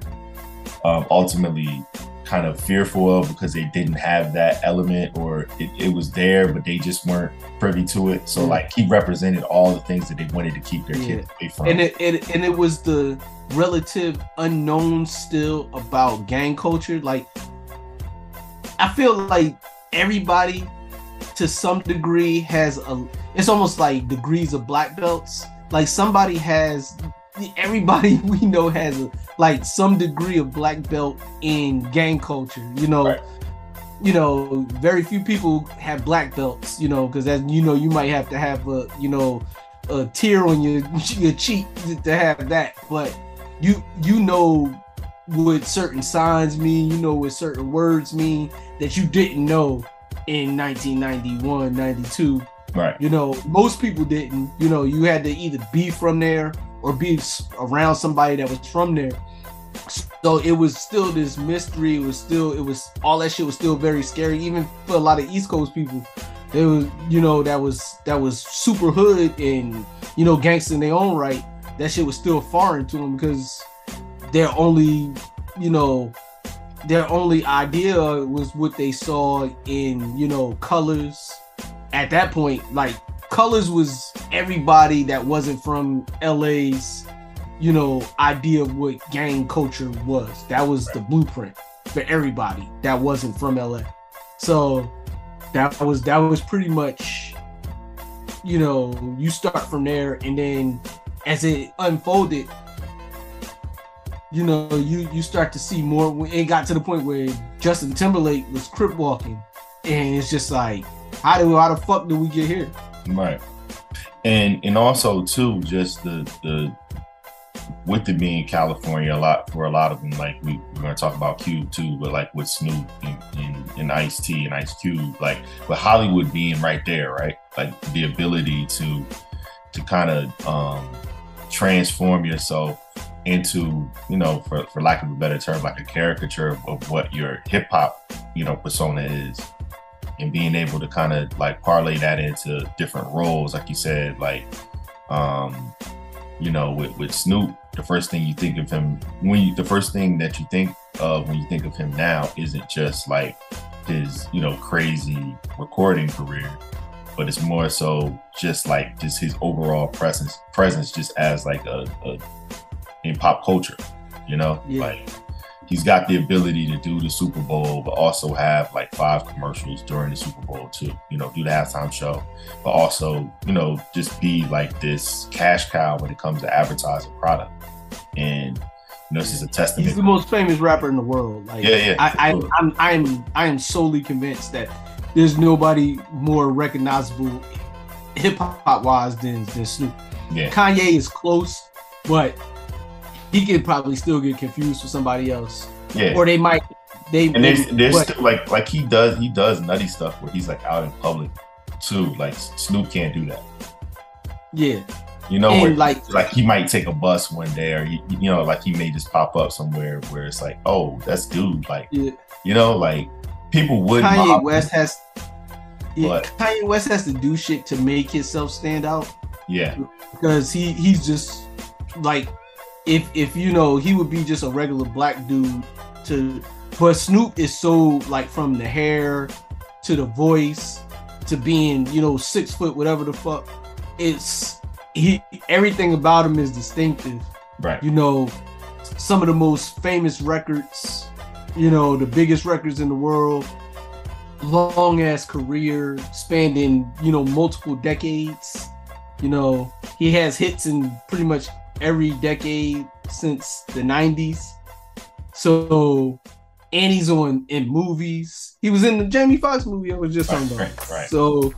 um, ultimately kind of fearful of because they didn't have that element or it, it was there but they just weren't privy to it so Mm. like he represented all the things that they wanted to keep their kids away from and it, it and it was the relative unknown still about gang culture like i feel like everybody to some degree has a it's almost like degrees of black belts. Like somebody has everybody we know has a, like some degree of black belt in gang culture you know? Right. you know very few people have black belts you know because as you know you might have to have a you know a tear on your your cheek to have that. But you you know what certain signs mean you know what certain words mean that you didn't know in 1991 92 right. You know most people didn't. You know you had to either be from there or be around somebody that was from there. So it was still this mystery. It was still it was all that shit was still very scary. Even for a lot of east coast people it was you know that was that was super hood and you know gangster in their own right. That shit was still foreign to them because their only you know their only idea was what they saw in you know colors at that point like colors was everybody that wasn't from la's you know, idea of what gang culture was. That was the blueprint for everybody that wasn't from LA. So that was that was pretty much, you know, you start from there, and then as it unfolded, you know, you you start to see more. It got to the point where Justin Timberlake was crip walking, and it's just like, how do how the fuck did we get here? Right. And and also too, just the the with it being California a lot for a lot of them, like we, we're gonna talk about Cube too, but like with Snoop and, and, and Ice T and Ice Cube, like with Hollywood being right there, right? Like the ability to to kind of um transform yourself into, you know, for, for lack of a better term, like a caricature of, of what your hip hop, you know, persona is. And being able to kind of like parlay that into different roles, like you said, like um, you know, with, with Snoop, the first thing you think of him when you the first thing that you think of when you think of him now isn't just like his, you know, crazy recording career, but it's more so just like just his overall presence presence just as like a, a in pop culture, you know? Yeah. Like he's got the ability to do the Super Bowl, but also have like five commercials during the Super Bowl to, you know, do the halftime show, but also, you know, just be like this cash cow when it comes to advertising product. And you know, this is a testament. He's the most famous rapper in the world. Like, Yeah, yeah, I, I. I'm, I'm, I am solely convinced that there's nobody more recognizable hip hop wise than than Snoop. yeah, Kanye is close, but he could probably still get confused with somebody else, yeah. or they might. They, and there's there's still like like he does he does nutty stuff where he's like out in public too. Like Snoop can't do that. yeah, You know, where, like- like he might take a bus one day, or he, you know, like he may just pop up somewhere where it's like, oh, that's dude. Like, yeah. you know, like people would Kanye West has. Yeah, But- Kanye West has to do shit to make himself stand out. Yeah, because he he's just like if if you know he would be just a regular black dude to but Snoop is so like from the hair to the voice to being you know six foot whatever the fuck it's he everything about him is distinctive right. you know some of the most famous records you know the biggest records in the world long ass career spanning you know multiple decades you know he has hits in pretty much every decade since the 90s so and he's on in movies he was in the jamie Foxx movie i was just talking about right, right. so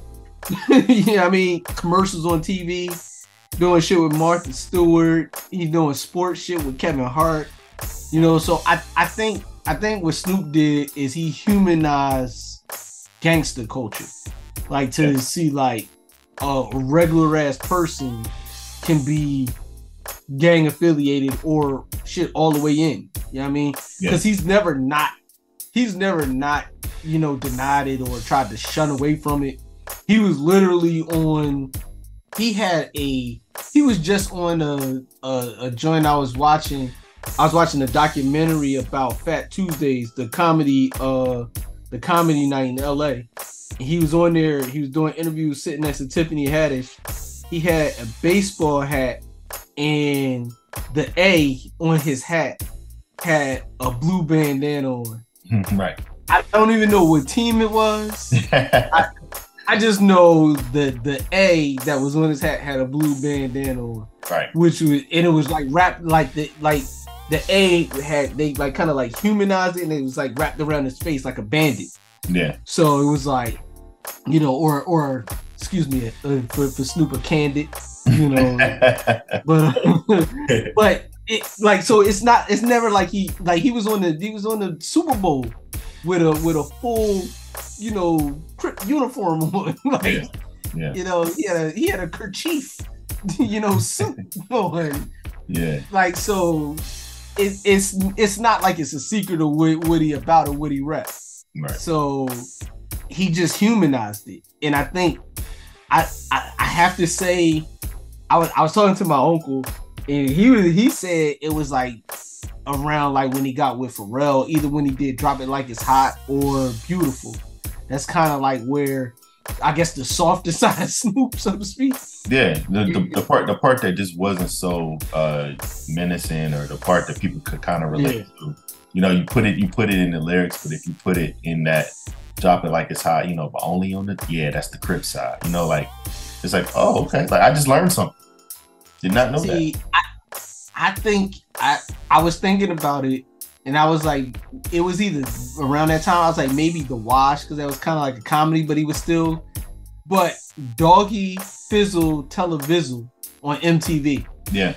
yeah i mean commercials on tv doing shit with Martha Stewart. He's doing sports shit with Kevin Hart. You know, so I, I think I think what Snoop did is he humanized gangster culture. Like to Yeah. see like a regular ass person can be gang affiliated or shit all the way in. You know what I mean? Yeah. Because he's never not he's never not, you know, denied it or tried to shun away from it. He was literally on he had a he was just on a, a a joint I was watching. I was watching a documentary about Fat Tuesdays, the comedy uh the comedy night in LA. He was on there, he was doing interviews sitting next to Tiffany Haddish. He had a baseball hat and the A on his hat had a blue bandana on. right. I don't even know what team it was. I just know that the A that was on his hat had a blue bandana on, right. which was and it was like wrapped like the like the A had they like kind of like humanized it and it was like wrapped around his face like a bandit. Yeah. So it was like, you know, or or excuse me, uh, for for Snoop a candid, you know, but but it like so it's not it's never like he like he was on the he was on the Super Bowl with a with a full you know uniform on like Yeah. yeah. you know he had a he had a kerchief you know suit on Yeah. like so it, it's it's not like it's a secret of he about or what he rap Right. so he just humanized it, and I think I I, I have to say, I was I was talking to my uncle, and he was he said it was like around like when he got with Pharrell, either when he did Drop It Like It's Hot or Beautiful. That's kind of like where I guess the softer side of Snoop, so to speak. Yeah, the, the, the part the part that just wasn't so uh menacing or the part that people could kind of relate to. You know, you put it you put it in the lyrics, but if you put it in that drop it like it's hot, you know, but only on the yeah, that's the crip side. You know, like it's like, oh, okay. Like I just learned something. Did not know See, I, I think I I was thinking about it, and I was like, it was either around that time. I was like, maybe The Wash because that was kind of like a comedy, but he was still. But Doggy Fizzle Televizzle on MTV. Yeah.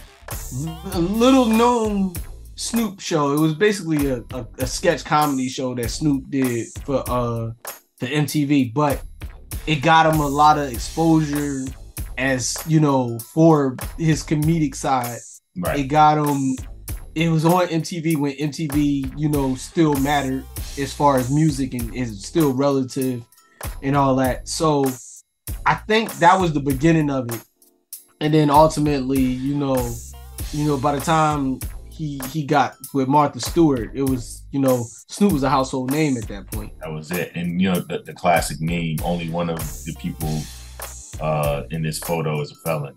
a little known Snoop show. It was basically a, a, a sketch comedy show that Snoop did for uh the MTV, but it got him a lot of exposure as you know for his comedic side. Right. It got him. It was on MTV when MTV, you know, still mattered as far as music and is still relative and all that. So I think that was the beginning of it. And then ultimately, you know, you know, by the time he he got with Martha Stewart, it was, you know, Snoop was a household name at that point. That was it. And you know, the, the classic meme, only one of the people uh in this photo is a felon.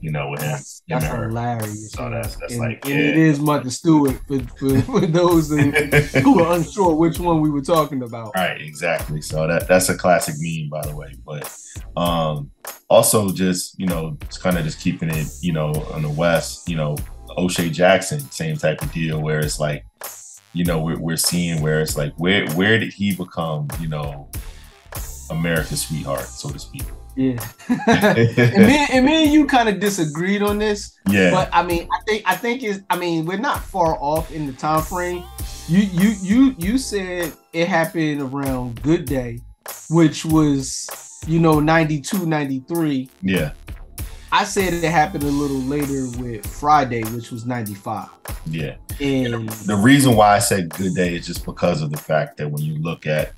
You know, with him. That's, that's and her. hilarious. So that's- that's and, like, and it yeah. is Martha Stewart for, for, for those who, who are unsure which one we were talking about. Right, exactly. So that that's a classic meme, by the way. But um also just you know, it's kind of just keeping it, you know, on the West, you know, O'Shea Jackson, same type of deal, where it's like, you know, we're we're seeing where it's like, where where did he become, you know, America's sweetheart, so to speak? Yeah. and me and me and you kind of disagreed on this, Yeah, but I mean, I think I think is I mean we're not far off in the time frame. You you you you said it happened around Good Day, which was you know 92 93 yeah, i said it happened a little later with friday which was 95 yeah. and The reason why I said good day is just because of the fact that when you look at,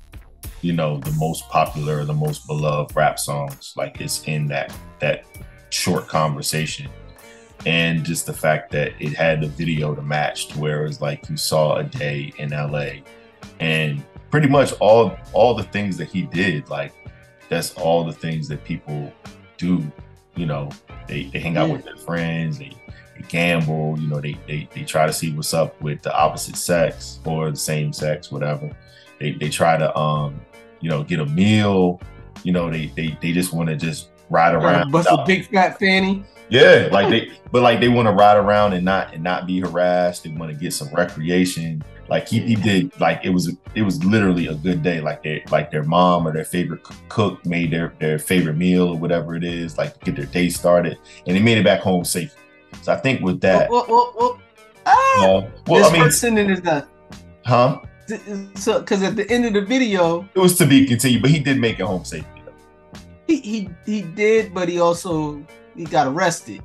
you know, the most popular, the most beloved rap songs, like it's in that that short conversation. And just the fact that it had the video to match to where it was like you saw a day in LA and pretty much all all the things that he did, like that's all the things that people do, you know, they, they hang out Yeah. with their friends, they they gamble, you know, they, they they try to see what's up with the opposite sex or the same sex, whatever. They they try to um, you know, get a meal, you know, they they they just want to just ride around. bust a big fat fanny Yeah, like they but like they want to ride around and not and not be harassed. They want to get some recreation. Like he, he did like it was it was literally a good day. Like they like their mom or their favorite cook made their their favorite meal or whatever it is, like get their day started, and they made it back home safe. So I think with that, well, well, well, ah, uh, well, this I mean, person is the huh? so because at the end of the video It was to be continued, but he did make it home safely. though. he he, he did but he also he got arrested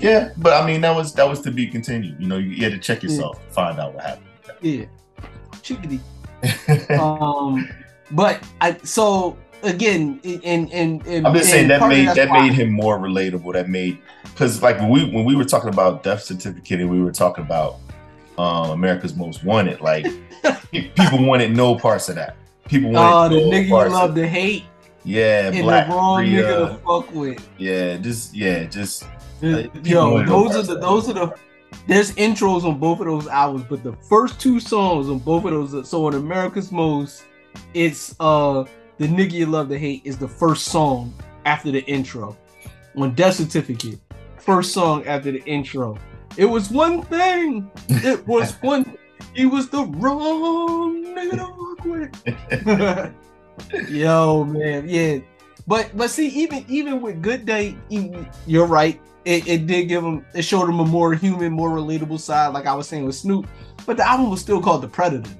Yeah, but I mean that was that was to be continued. You know, you, you had to check yourself, to find out what happened. yeah chickadee um but i so again and and, and I'm just saying that made that why- made him more relatable. That made because like when we when we were talking about death certificate and we were talking about um, America's Most Wanted, like people wanted no parts of that. People oh wanted the no nigga you love to hate yeah, and Black the wrong nigga to fuck with yeah, just yeah, just Like, Yo, those are the that. those are the there's intros on both of those albums, but the first two songs on both of those so on America's Most, it's uh the nigga you love to hate is the first song after the intro. On Death Certificate, first song after the intro. It was one thing. It was one he was the wrong nigga to fuck with. Yo, man, yeah. But but see, even even with Good Day, even, you're right. It, it did give him it showed him a more human, more relatable side, like I was saying with Snoop. But the album was still called The Predator.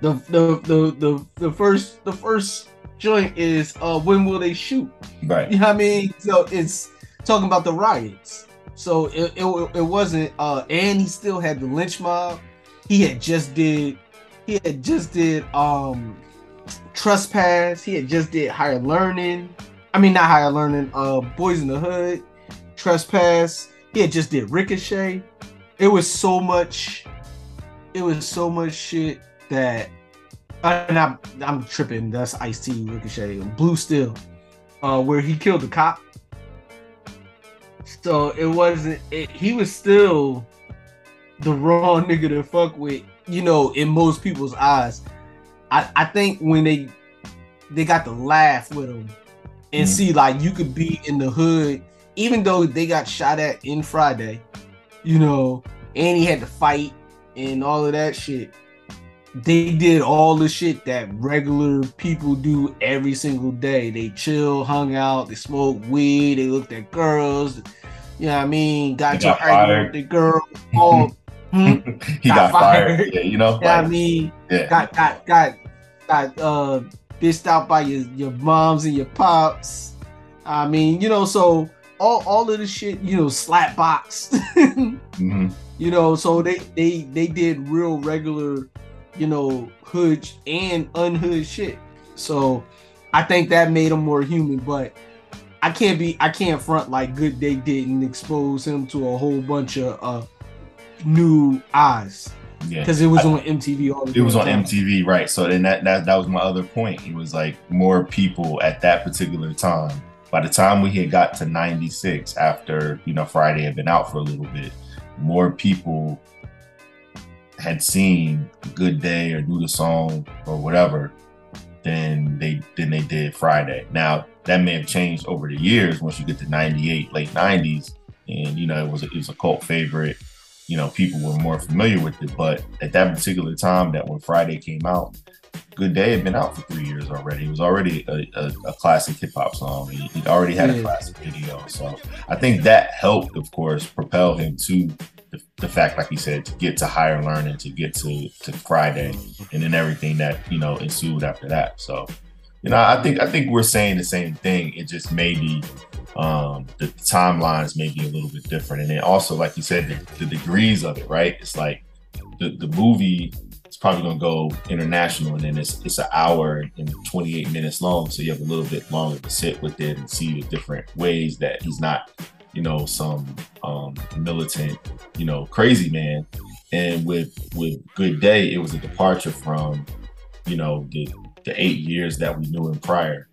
The the the the, the first the first joint is uh when will they shoot? right. You know what I mean? So it's talking about the riots. So it, it, it wasn't uh and he still had the lynch mob. He had just did he had just did um trespass. He had just did higher learning. I mean not higher learning, uh boys in the hood, trespass. He had just did ricochet. It was so much it was so much shit that and I'm, I'm tripping. That's Ice T, Ricochet, Blue Steel, uh, where he killed the cop. So it wasn't. It, he was still the wrong nigga to fuck with, you know, in most people's eyes. I, I think when they they got to laugh with him and Mhm. see like you could be in the hood, even though they got shot at in Friday, you know, and he had to fight and all of that shit. They did all the shit that regular people do every single day. They chill, hung out, they smoked weed, they looked at girls. You know what I mean? Got, got your argument with the girl. All, hmm? he Got got, fired. fired. Yeah, you know. Know what I mean? yeah. got got got got uh bitched out by your your moms and your pops. I mean, you know, so all all of this shit, you know, slap box. Mhm. you know, so they they they did real regular, you know, hood and unhood shit. So I think that made him more human, but I can't be I can't front like Good they didn't expose him to a whole bunch of uh new eyes Yeah. because it was on MTV all the It was on time. MTV, right? So then that, that that was my other point. It was like more people at that particular time. By the time we had got to '96, after you know Friday had been out for a little bit, more people had seen Good Day or knew the song or whatever than they than they did Friday. Now that may have changed over the years once you get to '98, late '90s, and you know it was a, it was a cult favorite you know, people were more familiar with it. But at that particular time, that when Friday came out, Good Day had been out for three years already. It was already a, a, a classic hip hop song. He, he already had a classic video. So I think that helped, of course, propel him to the, the fact, like he said, to get to higher learning, to get to, to Friday, and then everything that, you know, ensued after that. So, you know, I think I think we're saying the same thing. It just maybe um the timelines may be a little bit different. And then also like you said the, the degrees of it right? It's like the, the movie is probably going to go international and then it's it's an hour and 28 minutes long. So you have a little bit longer to sit with it and see the different ways that he's not you know some um militant you know crazy man. And with with good day it was a departure from you know the the eight years that we knew him prior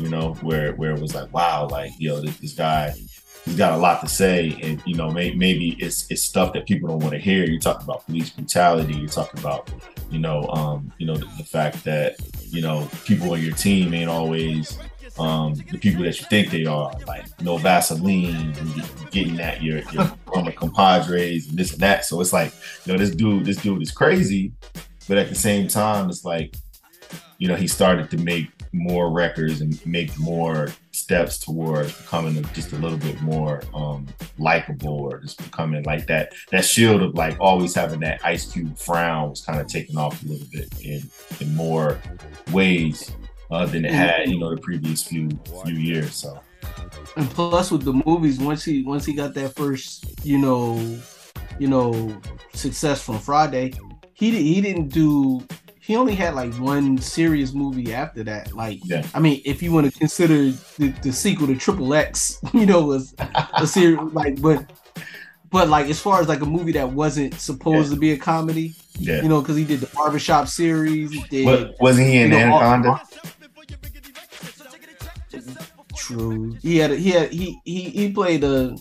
you know, where where it was like, wow, like yo, this, this guy, he's got a lot to say, and you know, may, maybe it's it's stuff that people don't want to hear. You're talking about police brutality. You're talking about, you know, um, you know, the, the fact that you know people on your team ain't always um the people that you think they are. Like no Vaseline, and getting at your your former compadres and this and that. So it's like, you know, this dude, this dude is crazy, but at the same time, it's like, you know, he started to make more records and make more steps towards becoming just a little bit more um likable or just becoming like that that shield of like always having that ice cube frown was kind of taken off a little bit in in more ways uh, than it had you know the previous few few years so. And plus with the movies once he once he got that first you know you know success from friday he he didn't do he only had like one serious movie after that like Yeah. i mean if you want to consider the, the sequel to triple x you know was a series like but but like as far as like a movie that wasn't supposed to be a comedy yeah you know because he did the barbershop series he did what wasn't he in you know, all- anaconda True. He had a, he had he he he played a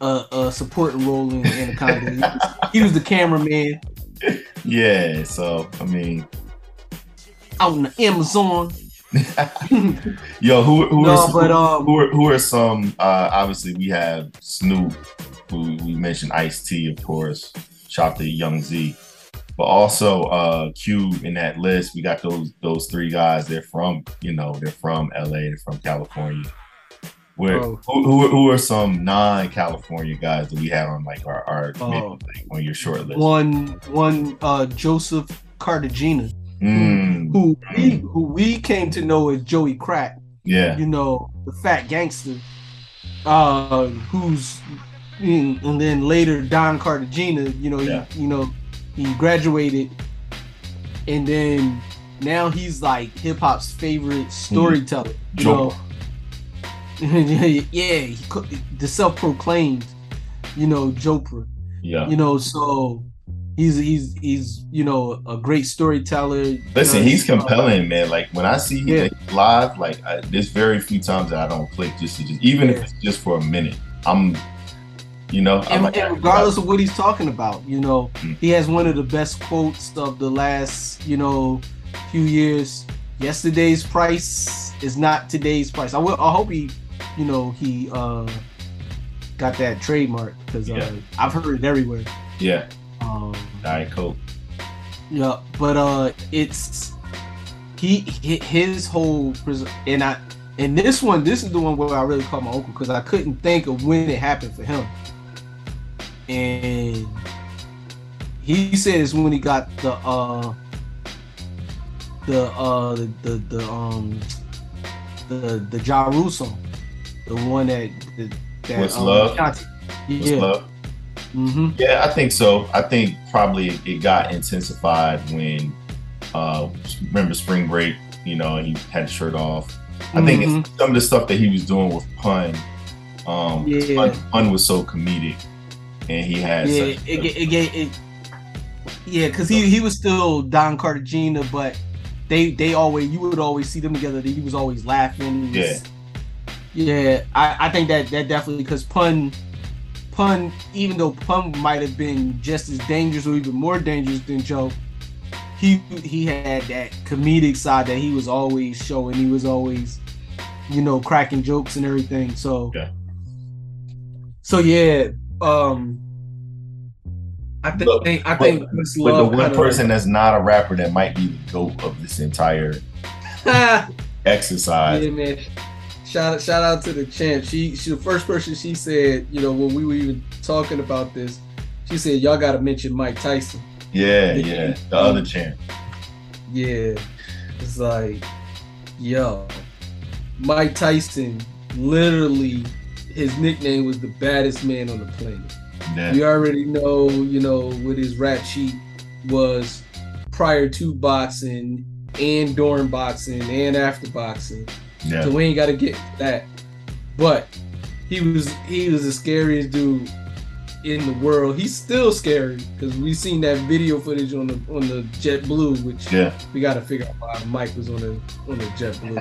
a, a supporting role in Anaconda. He was, he was the cameraman yeah so i mean out in the Amazon. yo who who No, are, but, um, who are who are some uh obviously we have snoop who we mentioned ice t of course shout to young z but also uh Cube in that list we got those those three guys they're from you know they're from la they're from california where Bro. who, who, who are some non-california guys that we had on like our, our Oh. maybe, like, on your short list One one uh Joseph Cartagena, Mm, who we who we came to know as Joey Crack. yeah You know, the fat gangster, uh, who's mm, and then later Don Cartagena. You know, Yeah. he, you know, he graduated, and then now he's like hip hop's favorite storyteller. You know, yeah, he, the self-proclaimed, you know, Jopra. yeah You know, so He's he's he's you know a great storyteller. Listen, know, he's compelling, man. Like when I see Yeah. that live, like I, there's very few times that I don't click just to just even if it's just for a minute. I'm, you know, I'm And, like, and regardless of what he's talking about, you know, Mm. he has one of the best quotes of the last, you know, few years. Yesterday's price is not today's price. I will. I hope he, you know, he uh got that trademark because uh, Yeah. I've heard it everywhere. yeah, Um, Diet Coke. yeah, but uh, it's he, his whole and I and this one, this is the one where I really called my uncle because I couldn't think of when it happened for him, and he said it's when he got the uh the uh the the, the um the the song, the one that that, that What's um, Love? Ashanti- What's Yeah. love? Hmm Yeah, I think so. I think probably it got intensified when uh remember spring break, you know, he had his shirt off. I think Mhm. it's some of the stuff that he was doing with pun. Um Yeah. pun, pun was so comedic and he had yeah, it, it, it, it, yeah, because he he was still Don Cartagena, but they they always you would always see them together. He was always laughing. Was- yeah. I I think that that definitely because pun pun even though pun might have been just as dangerous or even more dangerous than Joe. He, he had that comedic side that he was always showing. He was always, you know, cracking jokes and everything. So, Yeah. so yeah, um, I think Look, I but- think Miss But the one person that's not a rapper that might be the goat of this entire yeah, exercise. man. Shout shout out to the champ. She she the first person she said, you know, when we were even talking about this, she said y'all got to mention Mike Tyson. Yeah, yeah. The other champ. Yeah, it's like, yo, Mike Tyson literally his nickname was the baddest man on the planet. We already know, you know, what his rap sheet was prior to boxing and during boxing and after boxing. Yeah. So we ain't got to get that. But he was he was the scariest dude in the world. He's still scary because we seen that video footage on the on the Jet Blue, which Yeah. we got to figure out why Mike was on the on the Jet Blue.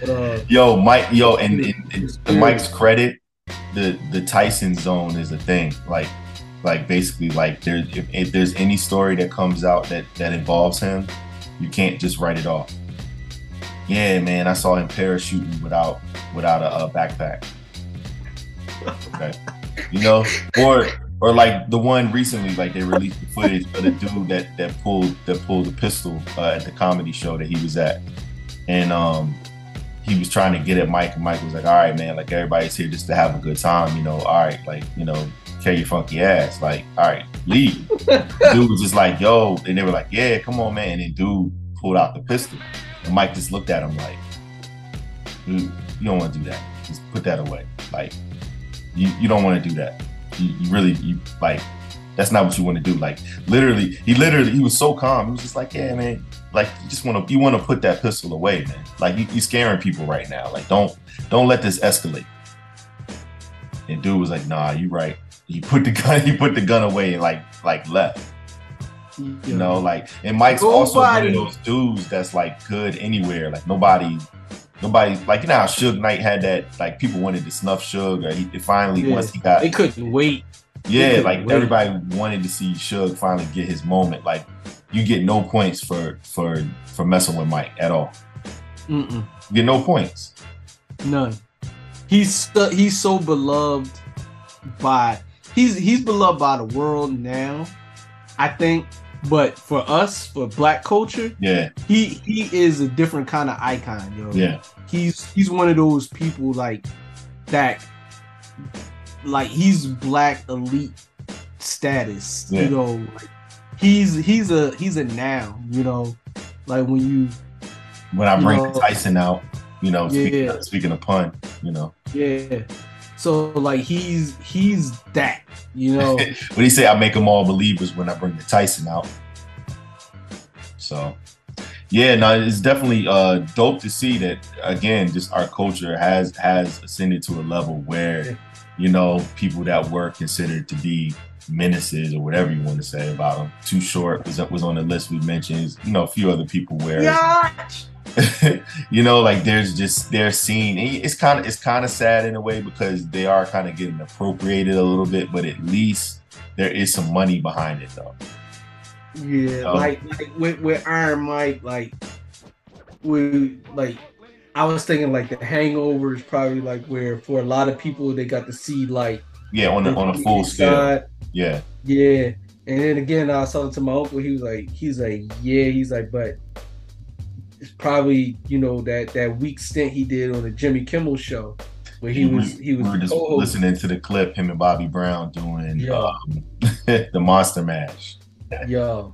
But uh, Yo, Mike, yo, and, and, and to Mike's credit, the the Tyson zone is a thing. Like, like basically, like there, if, if there's any story that comes out that that involves him, you can't just write it off. Yeah, man, I saw him parachuting without without a, a backpack. Okay, you know, or or like the one recently, like they released the footage of the dude that that pulled that pulled the pistol uh, at the comedy show that he was at, and um he was trying to get at Mike, and Mike was like, "All right, man, like everybody's here just to have a good time, you know. All right, like you know, carry your funky ass, like all right, leave." dude was just like, "Yo," and they were like, "Yeah, come on, man." And then dude pulled out the pistol, and Mike just looked at him like, "Dude, you don't want to do that. Just put that away. Like, you you don't want to do that. You, you really you like." That's not what you want to do. Like literally, he literally he was so calm. He was just like, "Yeah, man, like you just want to you want to put that pistol away, man. Like you, you scaring people right now. Like don't don't let this escalate. And dude was like, nah, you right. He put the gun he put the gun away and like like left. You know, like and Mike's also one of those dudes that's like good anywhere. Like nobody nobody like you know how Suge Knight had that like people wanted to snuff Suge or he finally Yeah. once he got they couldn't wait. yeah, couldn't like wait. everybody wanted to see Suge finally get his moment. Like you get no points for for for messing with Mike at all. Mm-mm. You get no points. None. He's so, he's so beloved by he's he's beloved by the world now, I think. But for us, for black culture, Yeah, he he is a different kind of icon, yo. yeah, He's he's one of those people like that like he's black elite status. Yeah. You know, like he's he's a he's a now, you know. Like when you when I bring know, Tyson out, you know, speaking, Yeah. of, speaking of pun, you know, Yeah. So like he's he's that, you know. when he say I make them all believers when I bring the Tyson out. So, Yeah, no, it's definitely uh dope to see that again, just our culture has has ascended to a level where, you know, people that were considered to be menaces or whatever you want to say about them. Too short was was on the list we mentioned. You know, a few other people where you know, like there's just they're seen. It's kind of it's kind of sad in a way because they are kind of getting appropriated a little bit, but at least there is some money behind it though. Yeah, Um, like, like with, with Iron Mike, like we like I was thinking like the hangover is probably like where for a lot of people they got to see like Yeah, on a, on a full scale. Yeah, Yeah. And then again I was talking to my uncle, he was like he's like, Yeah, he's like, but it's probably, you know, that that week stint he did on the Jimmy Kimmel show where he We- was he was we were just co-host. listening to the clip him and Bobby Brown doing um, the Monster Mash. Yo.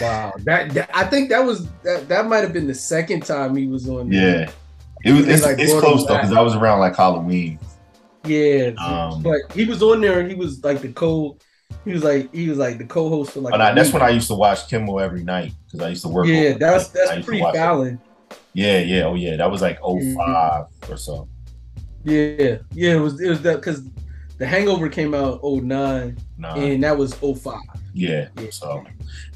Wow. That, that I think that was that, that might have been the second time he was on there. Yeah, it was. It's, like, it's close though because I was around like Halloween. Yeah, Um, but he was on there and he was like the co. He was like he was like the co-host for like. But a I, that's when I used to watch Kimmel every night because I used to work. Yeah, that's. That's pre. Fallon. Yeah, yeah, oh yeah, that was like Mhm. 05 or so. Yeah, yeah, it was it was that because the Hangover came out 09 Nah, and that was 05. yeah. Yeah. So,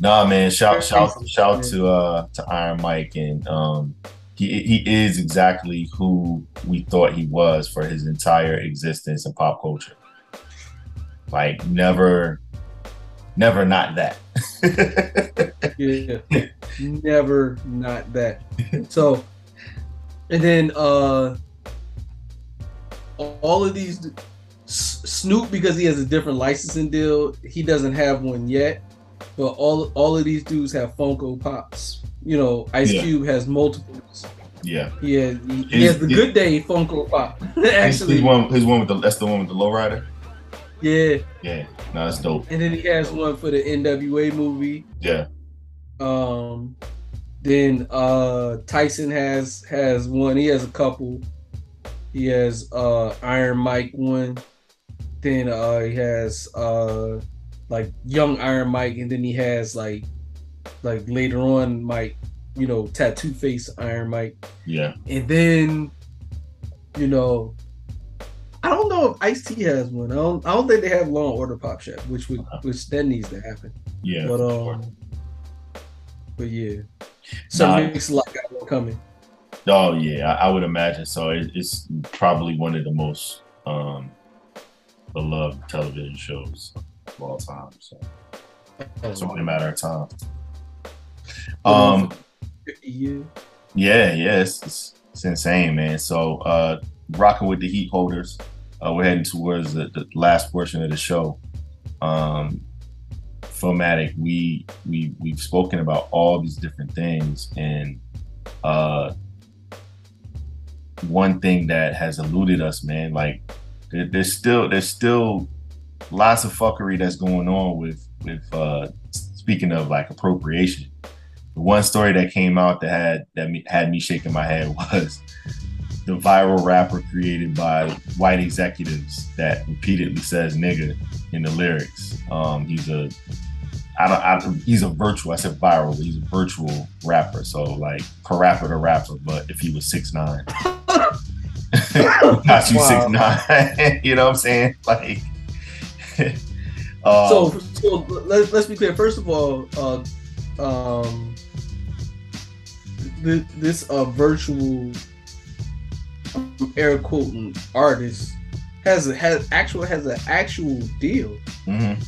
nah, man. Shout, shout, shout man. to uh to Iron Mike, and um, he he is exactly who we thought he was for his entire existence in pop culture. Like never, never not that. Yeah, never not that. So, and then uh all of these Snoop because he has a different licensing deal. He doesn't have one yet, but all all of these dudes have Funko Pops. You know, Ice Yeah. Cube has multiples. yeah, He has, he, he has the Good Day Funko Pop. Actually, his one, his one with the that's the one with the lowrider. Yeah. Yeah, no, that's dope. And then he has one for the NWA movie. Yeah, Um, then uh Tyson has has one. He has a couple. He has uh Iron Mike one. Then uh he has uh like young Iron Mike, and then he has like like later on Mike, you know, tattoo face Iron Mike. yeah. And then you know I don't know if Ice T has one. I don't I don't think they have Law and Order Pop Shop, which would which that needs to happen. Yeah, But for sure. um, but yeah, so Nah. mix a lot got one coming. Oh yeah, I, I would imagine so. It, it's probably one of the most um, beloved television shows of all time. So it's only a matter of time. Um, yeah, yeah, yeah, it's, it's, it's insane, man. So uh, rocking with the heat holders, uh, we're heading towards the, the last portion of the show. Um, Philmatic, we we we've spoken about all these different things, and uh, one thing that has eluded us, man, like there, there's still there's still lots of fuckery that's going on with with uh, speaking of like appropriation. The one story that came out that had that me, had me shaking my head was the viral rapper created by white executives that repeatedly says nigga in the lyrics. Um, he's a I don't, I, he's a virtual. I said viral, but he's a virtual rapper. So like per rapper to rapper, but if he was six nine, got you six nine. you know what I'm saying? Like, um, so so let, let's be clear. First of all, uh, um, th- this uh virtual air quoting artist has a has actual has an actual deal. mhm.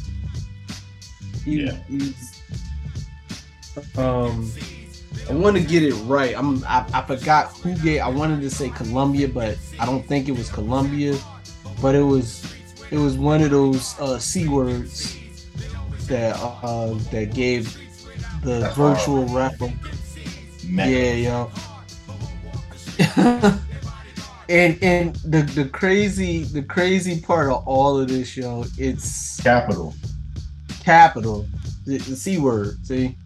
He, Yeah. He's, um, I want to get it right. I'm I, I forgot who gave. I wanted to say Columbia, but I don't think it was Columbia. But it was it was one of those uh, c words that uh, that gave the That's virtual rapper. Man, Yeah, yo. and and the the crazy the crazy part of all of this, yo, it's capital. capital, the, the c word. See,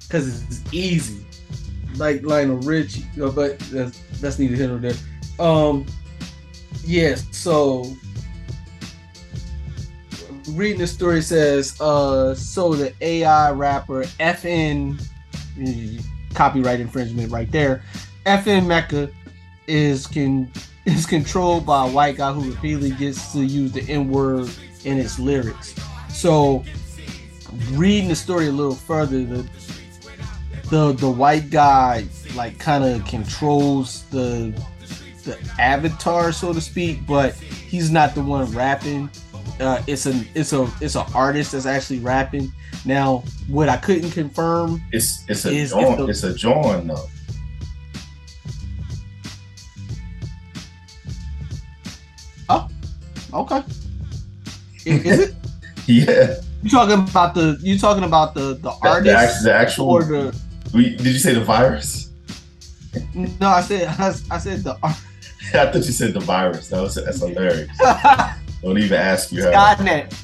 because it's easy, like Lionel Richie. But that's that's neither here nor there. Um, yes. So reading the story says, uh, so the AI rapper FN eh, copyright infringement right there. FN Meka is can is controlled by a white guy who repeatedly gets to use the N word in its lyrics. So, reading the story a little further, the the the white guy like kind of controls the the avatar, so to speak, but he's not the one rapping. Uh, it's an it's a it's an artist that's actually rapping. Now, what I couldn't confirm It's it's a Is John, the- it's a John though. Okay. Is, is it? Yeah, You talking about the? You talking about the the the, the, artist the actual. or the? we- did you say the virus? No, I said I, I said the. I thought you said the virus. That was that's hilarious. Don't even ask you how. Skynet.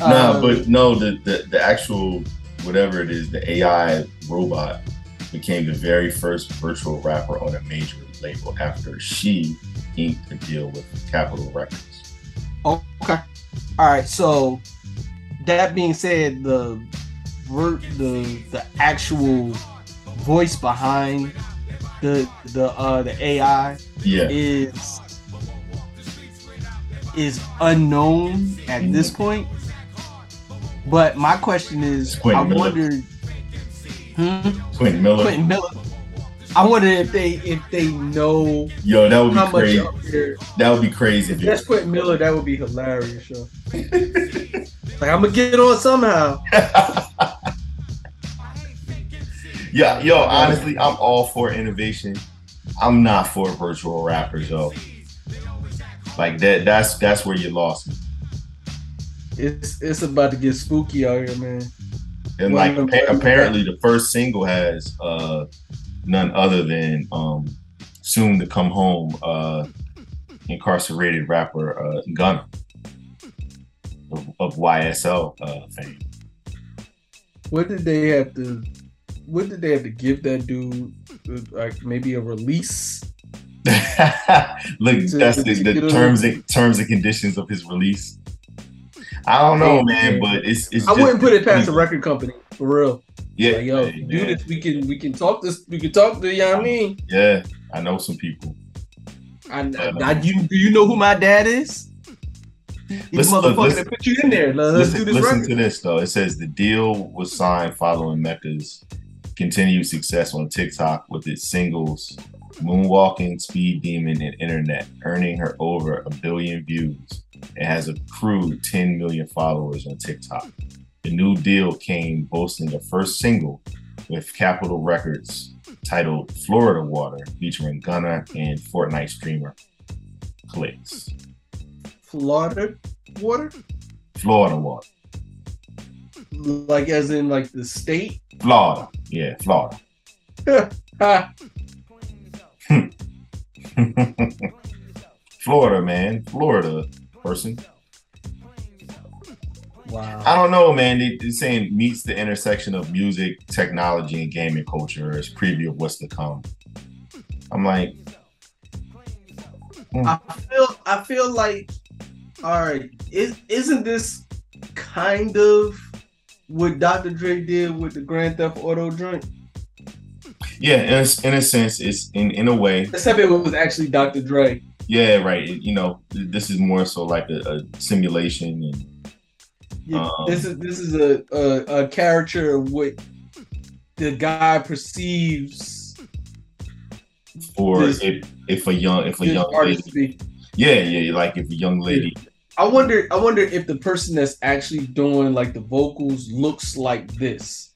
Uh, No, but no, the, the the actual whatever it is, the AI robot became the very first virtual rapper on a major label after she inked a deal with Capitol Records. Okay. All right. So that being said, the ver- the the actual voice behind the the uh the AI Yeah, is is unknown at this point. But my question is, Quentin I Miller. wondered. Hmm? Quentin Miller. Quentin Miller. I wonder if they if they know Yo, that would be crazy. That would be crazy. If that's Quentin Miller, that would be hilarious, yo. like I'm gonna get on somehow. yeah, yo, honestly, I'm all for innovation. I'm not for virtual rappers, yo. Like that. That's that's where you lost me. It's it's about to get spooky out here, man. And like well, appa- well, apparently the first single has uh none other than um soon to come home uh incarcerated rapper uh Gunna of, of YSL uh fame. What did they have to? What did they have to give that dude? Like maybe a release? Look, To- that's to the, the terms and terms and conditions of his release. I don't know, man, but it's it's I wouldn't put it past the record company for real. Yeah, Like, yo, hey, do man. this. We can we can talk this. We can talk to you. know what I mean, Yeah, I know some people. I, I, I- you do you know who my dad is? He's Listen, motherfucker listen- that put you in there. Let- Let's listen, do this listen record. to this though. It says the deal was signed following Meka's continued success on TikTok with its singles Moonwalking, Speed Demon, and Internet, earning her over a billion views and has accrued 10 million followers on TikTok. The new deal came boasting the first single with Capitol Records titled Florida Water, featuring Gunna and Fortnite streamer Clix. Florida water, Florida Water. like as in like the state. Florida. Yeah, Florida. Florida, man. Florida person. Wow. I don't know, man. They, they're saying meets the intersection of music, technology, and gaming culture as preview of what's to come. I'm like, hmm. I feel I feel like all right, is isn't this kind of what Dr. Dre did with the Grand Theft Auto joint? yeah, in a, in a sense, it's in, in a way, Except it was actually Dr. Dre. yeah, right. You know, this is more so like a, a simulation and Yeah, Um, this is this is a, a a character of what the guy perceives for This- if if a young if a young lady, yeah, yeah, like if a young lady, I wonder I wonder if the person that's actually doing like the vocals looks like this.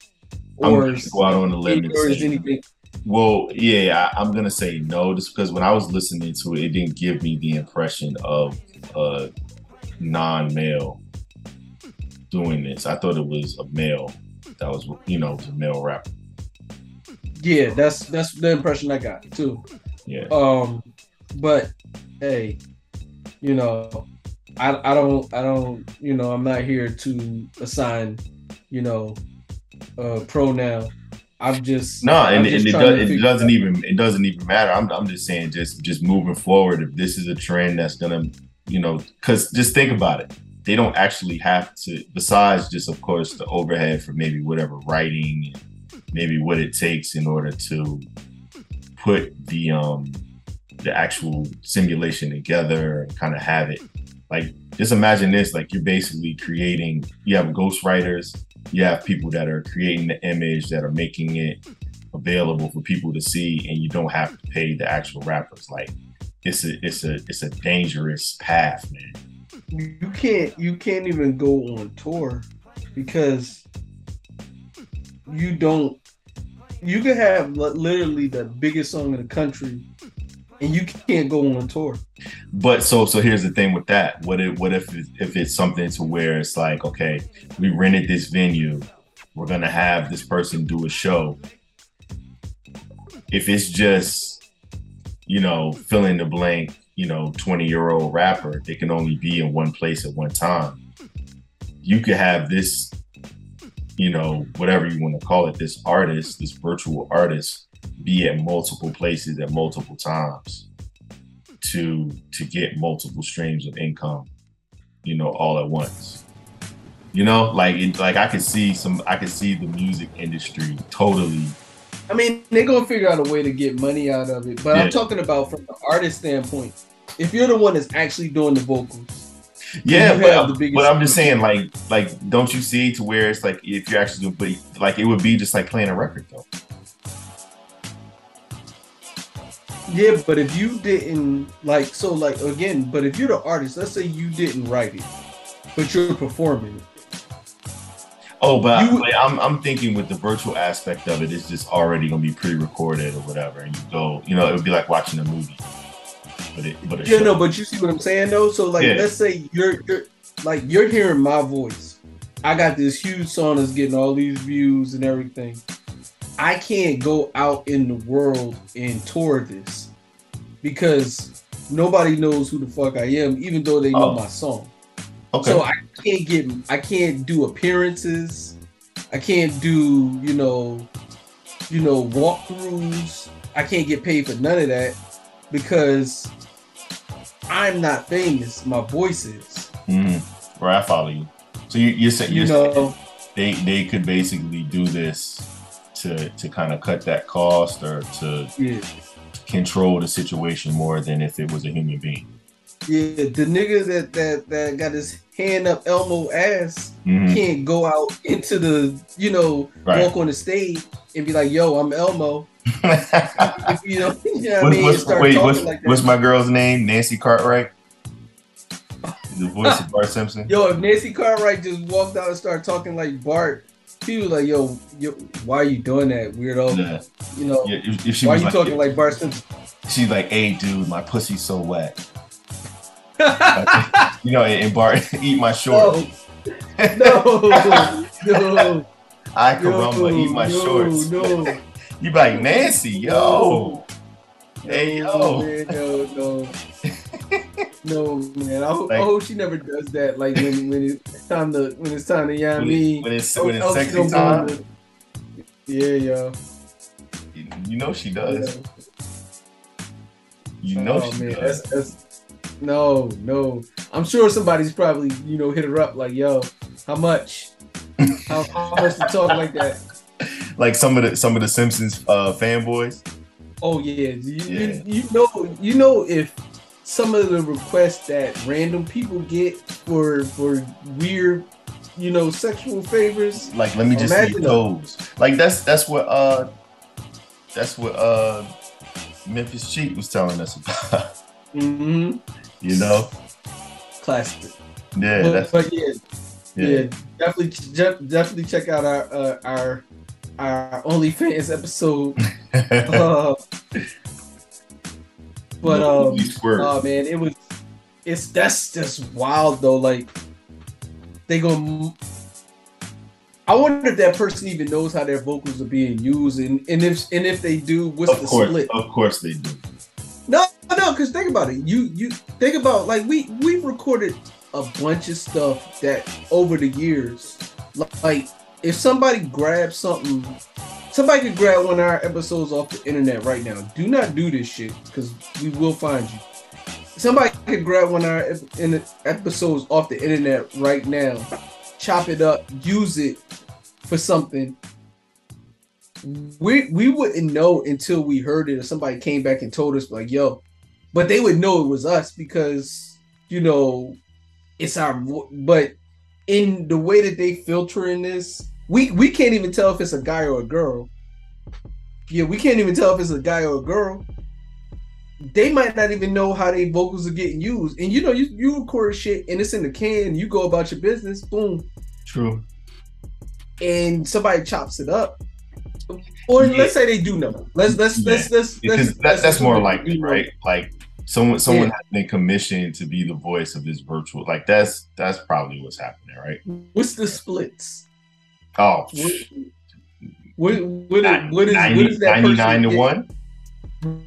Or gonna go out on a limb or is anything Well, yeah, I, I'm gonna say no, just because when I was listening to it, it didn't give me the impression of a non-male doing this. I thought it was a male that was, you know, a male rapper. Yeah, that's that's the impression I got too. Yeah, Um, but hey, you know, I I don't I don't you know I'm not here to assign you know uh pronoun. I'm just no, I'm and, just it, does, it doesn't even it doesn't even matter. I'm I'm just saying, just just moving forward. If this is a trend that's gonna, you know, because just think about it. They don't actually have to, besides just of course the overhead for maybe whatever writing and maybe what it takes in order to put the um the actual simulation together and kind of have it like just imagine this like you're basically creating you have ghostwriters you have people that are creating the image that are making it available for people to see and you don't have to pay the actual rappers. Like it's a it's a it's a dangerous path man you can't you can't even go on tour because you don't you can have li- literally the biggest song in the country and you can't go on tour. But so so here's the thing with that. What if what if if it's something to where it's like okay we rented this venue we're gonna have this person do a show. If it's just you know fill in the blank you know 20 year old rapper they can only be in one place at one time. You could have this you know whatever you want to call it this artist this virtual artist be at multiple places at multiple times to to get multiple streams of income you know all at once. You know like it, like i could see some i could see the music industry totally i mean they're gonna figure out a way to get money out of it but Yeah. i'm talking about from the artist standpoint. If you're the one that's actually doing the vocals yeah but, have the biggest- but i'm just saying like like don't you see to where it's like if you're actually doing but like it would be just like playing a record though. Yeah but if you didn't like so like again but if you're the artist let's say you didn't write it but you're performing it Oh, but You- like, I'm I'm thinking with the virtual aspect of it, it's just already gonna be pre-recorded or whatever, and you go, you know, it would be like watching a movie. But it, but Yeah, show. no, but you see what I'm saying though. So like, Yeah. let's say you're you're like you're hearing my voice. I got this huge song that's getting all these views and everything. I can't go out in the world and tour this because nobody knows who the fuck I am, even though they know Oh. my song. Okay. So I can't get I can't do appearances. I can't do, you know, you know, walkthroughs. I can't get paid for none of that because I'm not famous. My voice is. Mhm. Right, I follow you. So you, you're saying You you're saying know, they they could basically do this to to kind of cut that cost or to yeah. control the situation more than if it was a human being. Yeah, the nigga that that that got his hand up Elmo ass Mhm. can't go out into the, you know, Right. walk on the stage and be like, "Yo, I'm Elmo." If you know, you know what I What's, mean? what's, wait, what's, like what's my girl's name? Nancy Cartwright. The voice of Bart Simpson. Yo, if Nancy Cartwright just walked out and started talking like Bart, people like, yo, yo, why are you doing that, weirdo? Yeah. You know, Yeah, if, if she why are you like, talking like Bart Simpson? she's like, "Hey, dude, my pussy's so wet." You know, and, and Bart, eat my shorts. no, no, no, I no, caramba, eat my no, shorts. No, You be like Nancy, yo. Hey, no, yo. man, no, no, no, man. I hope, I hope she never does that. Like when when it's time to when it's time to, you know I When, mean? when it's when it's sexy time, into- Yeah, yo. you know she does. Yeah. You know oh she man, does. that's, that's no, no. I'm sure somebody's probably you know hit her up like, yo, how much? How, how much to talk like that? Like some of the some of the Simpsons uh, fanboys. Oh yeah, you, Yeah. You, you know, you know if some of the requests that random people get for for weird, you know, sexual favors. Like, let me just see toes. Like that's that's what uh that's what uh Memphis Cheat was telling us about. Mm-hmm. You know? Classic. Yeah, but, that's but yeah, yeah, yeah. definitely, definitely check out our uh, our our OnlyFans episode. Uh, but um, oh man, it was it's that's just wild though. Like they go. I wonder if that person even knows how their vocals are being used, and, and if and if they do, what's of the course, split? of course they do. No, no, because think about it. You you think about like we we've recorded a bunch of stuff that over the years, like if somebody grabs something, somebody could grab one of our episodes off the internet right now. Do not do this shit because we will find you. Somebody could grab one of our ep- episodes off the internet right now, chop it up, use it for something. we we wouldn't know until we heard it or somebody came back and told us like, yo, but they would know it was us because you know it's our vo- but in the way that they filter in this, we we can't even tell if it's a guy or a girl. Yeah, we can't even tell if it's a guy or a girl. They might not even know how their vocals are getting used. And you know, you, you record shit and it's in the can, you go about your business, boom, True. and somebody chops it up. Or Yeah. let's say they do know. Let's let's Yeah. let's let's let's, that, let's that's more likely, right? Like someone someone Yeah. has been commissioned to be the voice of this virtual. Like that's that's probably what's happening, right? What's the splits? Oh, What what what, Ni- what is 90 what is that 99 to get? one.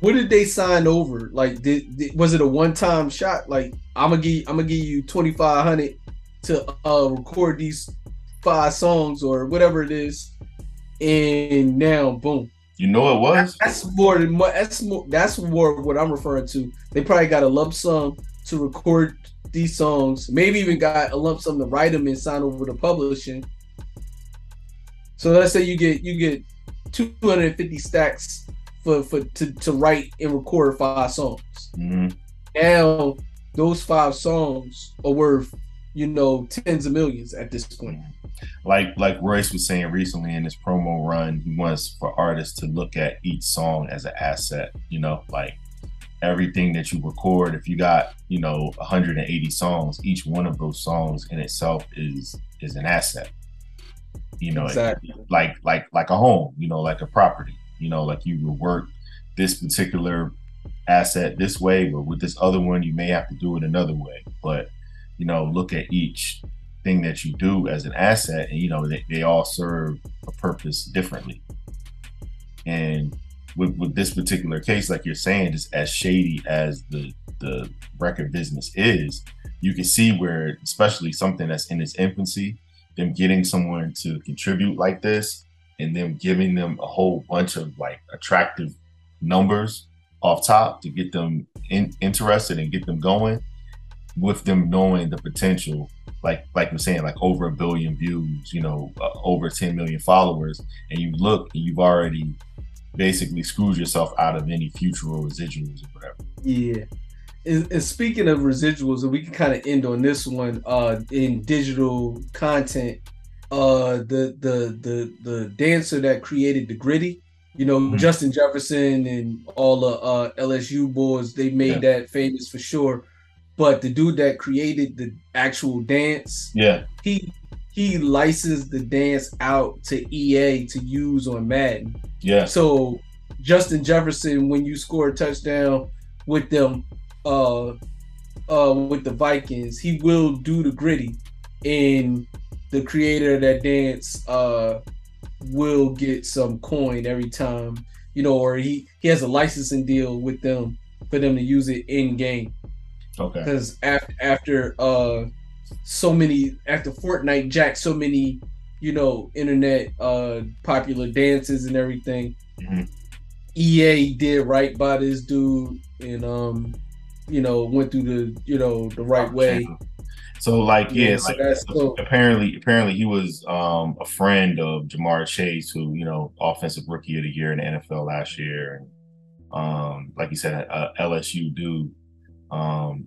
What did they sign over? Like, did, did- was it a one time shot? Like, I'm gonna give I'm gonna give you twenty five hundred to uh record these five songs or whatever it is, and now boom. You know it was. That's more than that's more that's more what I'm referring to. They probably got a lump sum to record these songs. Maybe even got a lump sum to write them and sign over to publishing. So let's say you get you get 250 stacks for for to, to write and record five songs. Mhm. Now those five songs are worth you know tens of millions at this point. Like like Royce was saying recently in his promo run, he wants for artists to look at each song as an asset. You know, like everything that you record. If you got you know 180 songs, each one of those songs in itself is is an asset. You know, Exactly. like like like a home. You know, like a property. You know, like you will work this particular asset this way, but with this other one, you may have to do it another way. But you know, look at each thing that you do as an asset, and you know, they, they all serve a purpose differently. And with, with this particular case, like you're saying, just as shady as the the record business is, you can see where, especially something that's in its infancy, them getting someone to contribute like this and them giving them a whole bunch of like attractive numbers off top to get them in, interested and get them going with them knowing the potential like like we're saying like over a billion views you know uh, over 10 million followers and you look and you've already basically screwed yourself out of any future residuals or whatever Yeah. And, and speaking of residuals, and we can kind of end on this one, uh, in digital content, uh, the the the the dancer that created the Griddy, you know, Mhm. Justin Jefferson and all the uh, LSU boys, they made that famous for sure. But the dude that created the actual dance, yeah. he he licensed the dance out to EA to use on Madden. yeah. So Justin Jefferson, when you score a touchdown with them, uh, uh, with the Vikings, he will do the Griddy, and the creator of that dance, uh, will get some coin every time, you know, or he he has a licensing deal with them for them to use it in game okay because after after uh so many after Fortnite jacked so many you know internet uh popular dances and everything. Mhm. EA did right by this dude and um you know went through the you know the right way. so like yeah, so like so apparently apparently he was um a friend of Ja'Marr Chase who you know offensive rookie of the year in the NFL last year and um like you said a LSU dude um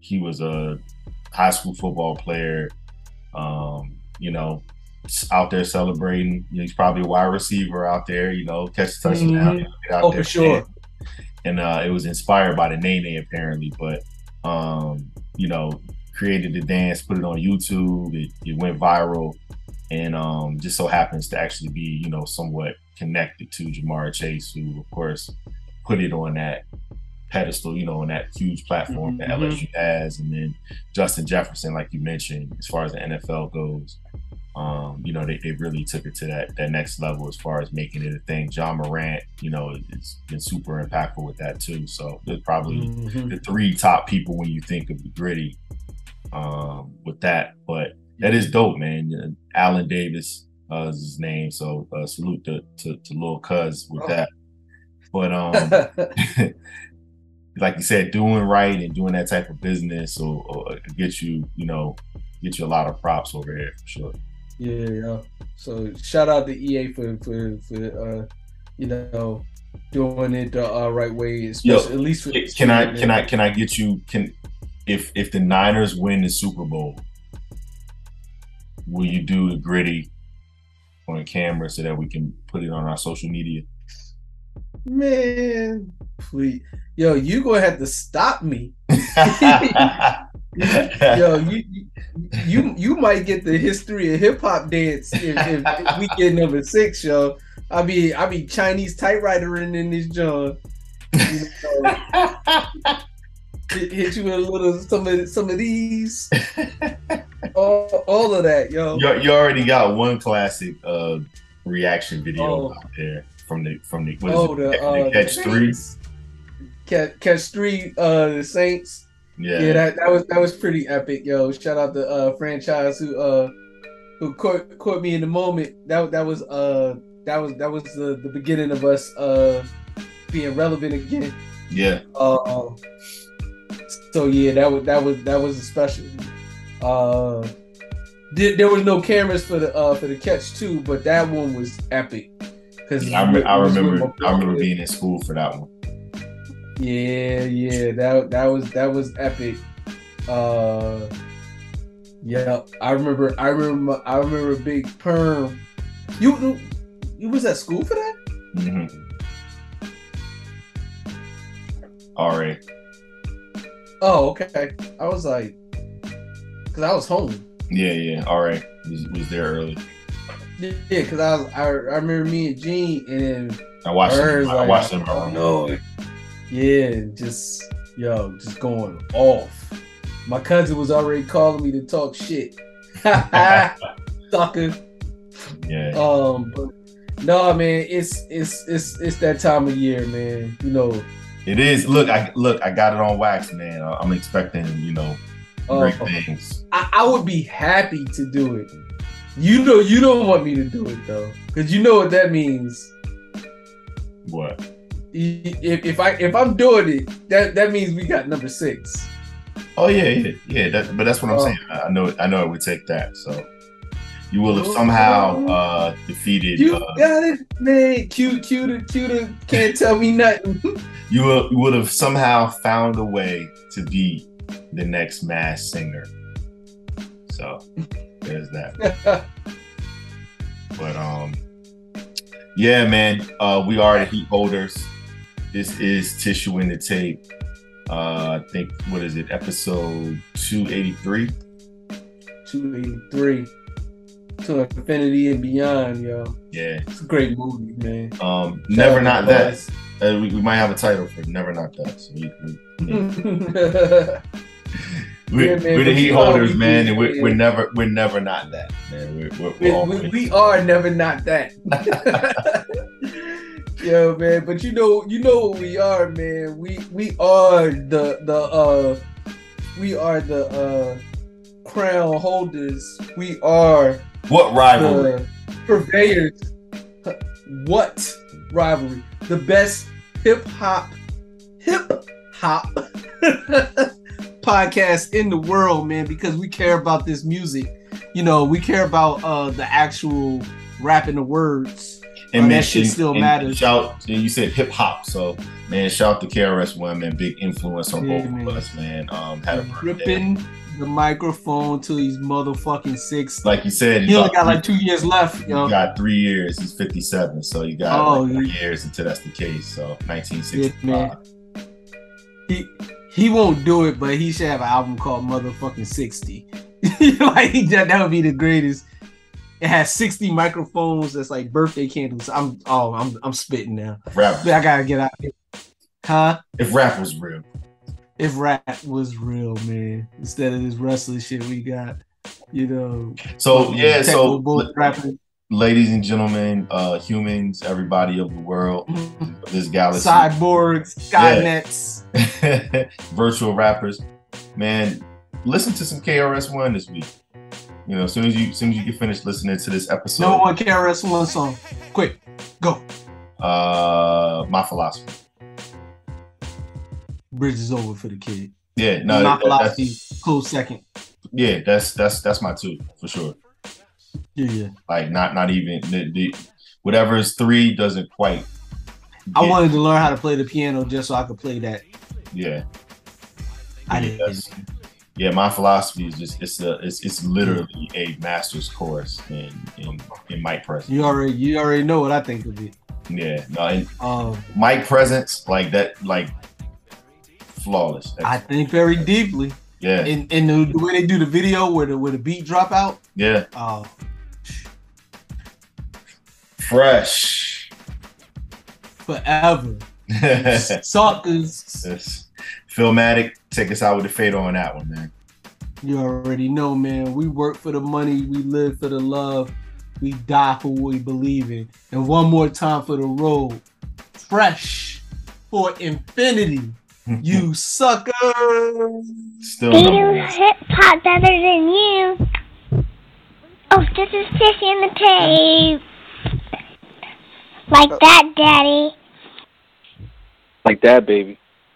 he was a high school football player um you know out there celebrating you know, he's probably a wide receiver out there you know catch a touchdown Mhm. get out Oh, there for sure. and uh, it was inspired by the Nene apparently, but um, you know, created the dance, put it on YouTube, it, it went viral, and um, just so happens to actually be you know somewhat connected to Ja'Marr Chase, who of course put it on that pedestal, you know, on that huge platform that Mhm. LSU has, and then Justin Jefferson, like you mentioned, as far as the NFL goes. Um, you know, they, they really took it to that that next level as far as making it a thing. Ja Morant, you know, it's been super impactful with that too. So there's probably Mhm. the three top people when you think of the Griddy um, with that. But that is dope, man. Allen Davis uh, is his name. So uh, salute to, to, to Lil Cuz with Oh. that. But um, like you said, doing right and doing that type of business or, or get you, you know, get you a lot of props over here for sure. Yeah, yeah. So shout out to EA for for for uh, you know, doing it the uh, right way. Especially, at least for Can I can I can I get you can if if the Niners win the Super Bowl, will you do the Griddy on camera so that we can put it on our social media? Man, please, yo, you gonna have to stop me. Yo, you you you might get the history of hip hop dance if, if, if we get number six, yo. I be I be Chinese typewriter in, in this joint. You know, hit, hit you with a little some of some of these, all, all of that, yo. you, you already got one classic uh reaction video Oh. out there from the from the what is Oh, it? the, The uh, catch the three. Catch, catch three, uh, the Saints. Yeah. Yeah, that, that was that was pretty epic, yo. Shout out the uh franchise who uh who caught caught me in the moment. That that was uh that was that was the, the beginning of us uh being relevant again. yeah. Uh so yeah, that was that was that was a special. Uh there, there was no cameras for the uh for the catch too, but that one was epic. Cause I, re- I it was with remember I remember being in school for that one. Yeah, yeah, that that was that was epic. Uh, yeah, I remember, I remember, I remember Big Perm. You you was at school for that? hmm All right. Oh, okay. I was like, cause I was home. Yeah, yeah. All right. Was, was there early. Yeah, cause I was, I, I remember me and Gene and then I watched hers them. I like, watched them. oh no, yeah, just yo, just going off. My cousin was already calling me to talk shit. Sucker. Yeah. Um, but no, man, it's it's it's it's that time of year, man. You know, It is. Look, I look. I got it on wax, man. I- I'm expecting, you know, great uh, things. I, I would be happy to do it. You know, you don't want me to do it though, because you know what that means. What? If, if I if I'm doing it, that that means we got number six. Oh yeah, yeah, yeah. That, but that's what I'm Oh. saying. I know. I know it would take that. So you will have somehow uh, defeated. You Uh, got it, man. Cute, cute, cute. Can't tell me nothing. you will, you would have somehow found a way to be the next mass singer. So that. But um, yeah, man. Uh, we are the heat holders. This is tissue in the tape. Uh, I think what is it? Episode two eighty three. Two eighty three. To infinity and beyond, yo. Yeah. It's a great movie, man. Um, never not that. Uh, we, we might have a title for it, never not that. So we, we, we, Yeah, man, we're the heat holders, man, and we're, we're never we're never not that, man. We're, we're, we're we, we, we are never not that. Yo, man, but you know, you know what we are, man. We we are the the uh we are the uh crown holders. We are what rivalry? purveyors. What rivalry? The best hip hop, hip hop podcast in the world, man, because we care about this music. You know, we care about uh the actual rapping the words. And Oh, that shit and- still and matters. Shout, and you said hip hop, so man, shout out to KRS One, man, big influence on Yeah, both man. of us, man. Um, had a. Ripping the microphone till he's motherfucking six. like you said, He only got like two years left, You yo. got three years. He's 57, so you got Oh, like three yeah. years until that's the case. So Yeah, 1965. man. He he won't do it, but he should have an album called Motherfucking 60. like that, would be the greatest. It has 60 microphones that's like birthday candles. I'm oh I'm I'm spitting now. rap, I gotta get out here. Huh? if rap was real, If rap was real, man. Instead of this wrestling shit we got. You know. so yeah, so rapping. Ladies and gentlemen, uh, humans, everybody of the world, this galaxy, Cyborgs, Skynets. virtual rappers, man, listen to some KRS One this week. You know, as soon as you, as soon as you get finished listening to this episode, no one KRS One song. Quick, go. uh, my philosophy. Bridge is over for the kid. Yeah, no, My that- that's, philosophy, close second. yeah, that's that's that's my two for sure. Yeah, yeah. Like not not even the, the whatever is three doesn't quite. I wanted to learn how to play the piano just so I could play that. Yeah. I Yeah, didn't. yeah, my philosophy is just it's a it's it's literally a master's course in in, in mic presence. You already you already know what I think of it. Yeah, no, and Um, mic presence like that, like flawless. I think very deeply. yeah, And and the, the way they do the video where the where the beat drop out, yeah, oh fresh. forever. yes. Suckers. Philmatic, take us out with the fader on that one, man. You already know, man. We work for the money, we live for the love, we die for what we believe in. And one more time for the road. Fresh for infinity. You sucker. Still They number do one. hip hop better than you. Oh, this is Tissy in the tape. Like that, Daddy. Like that, baby.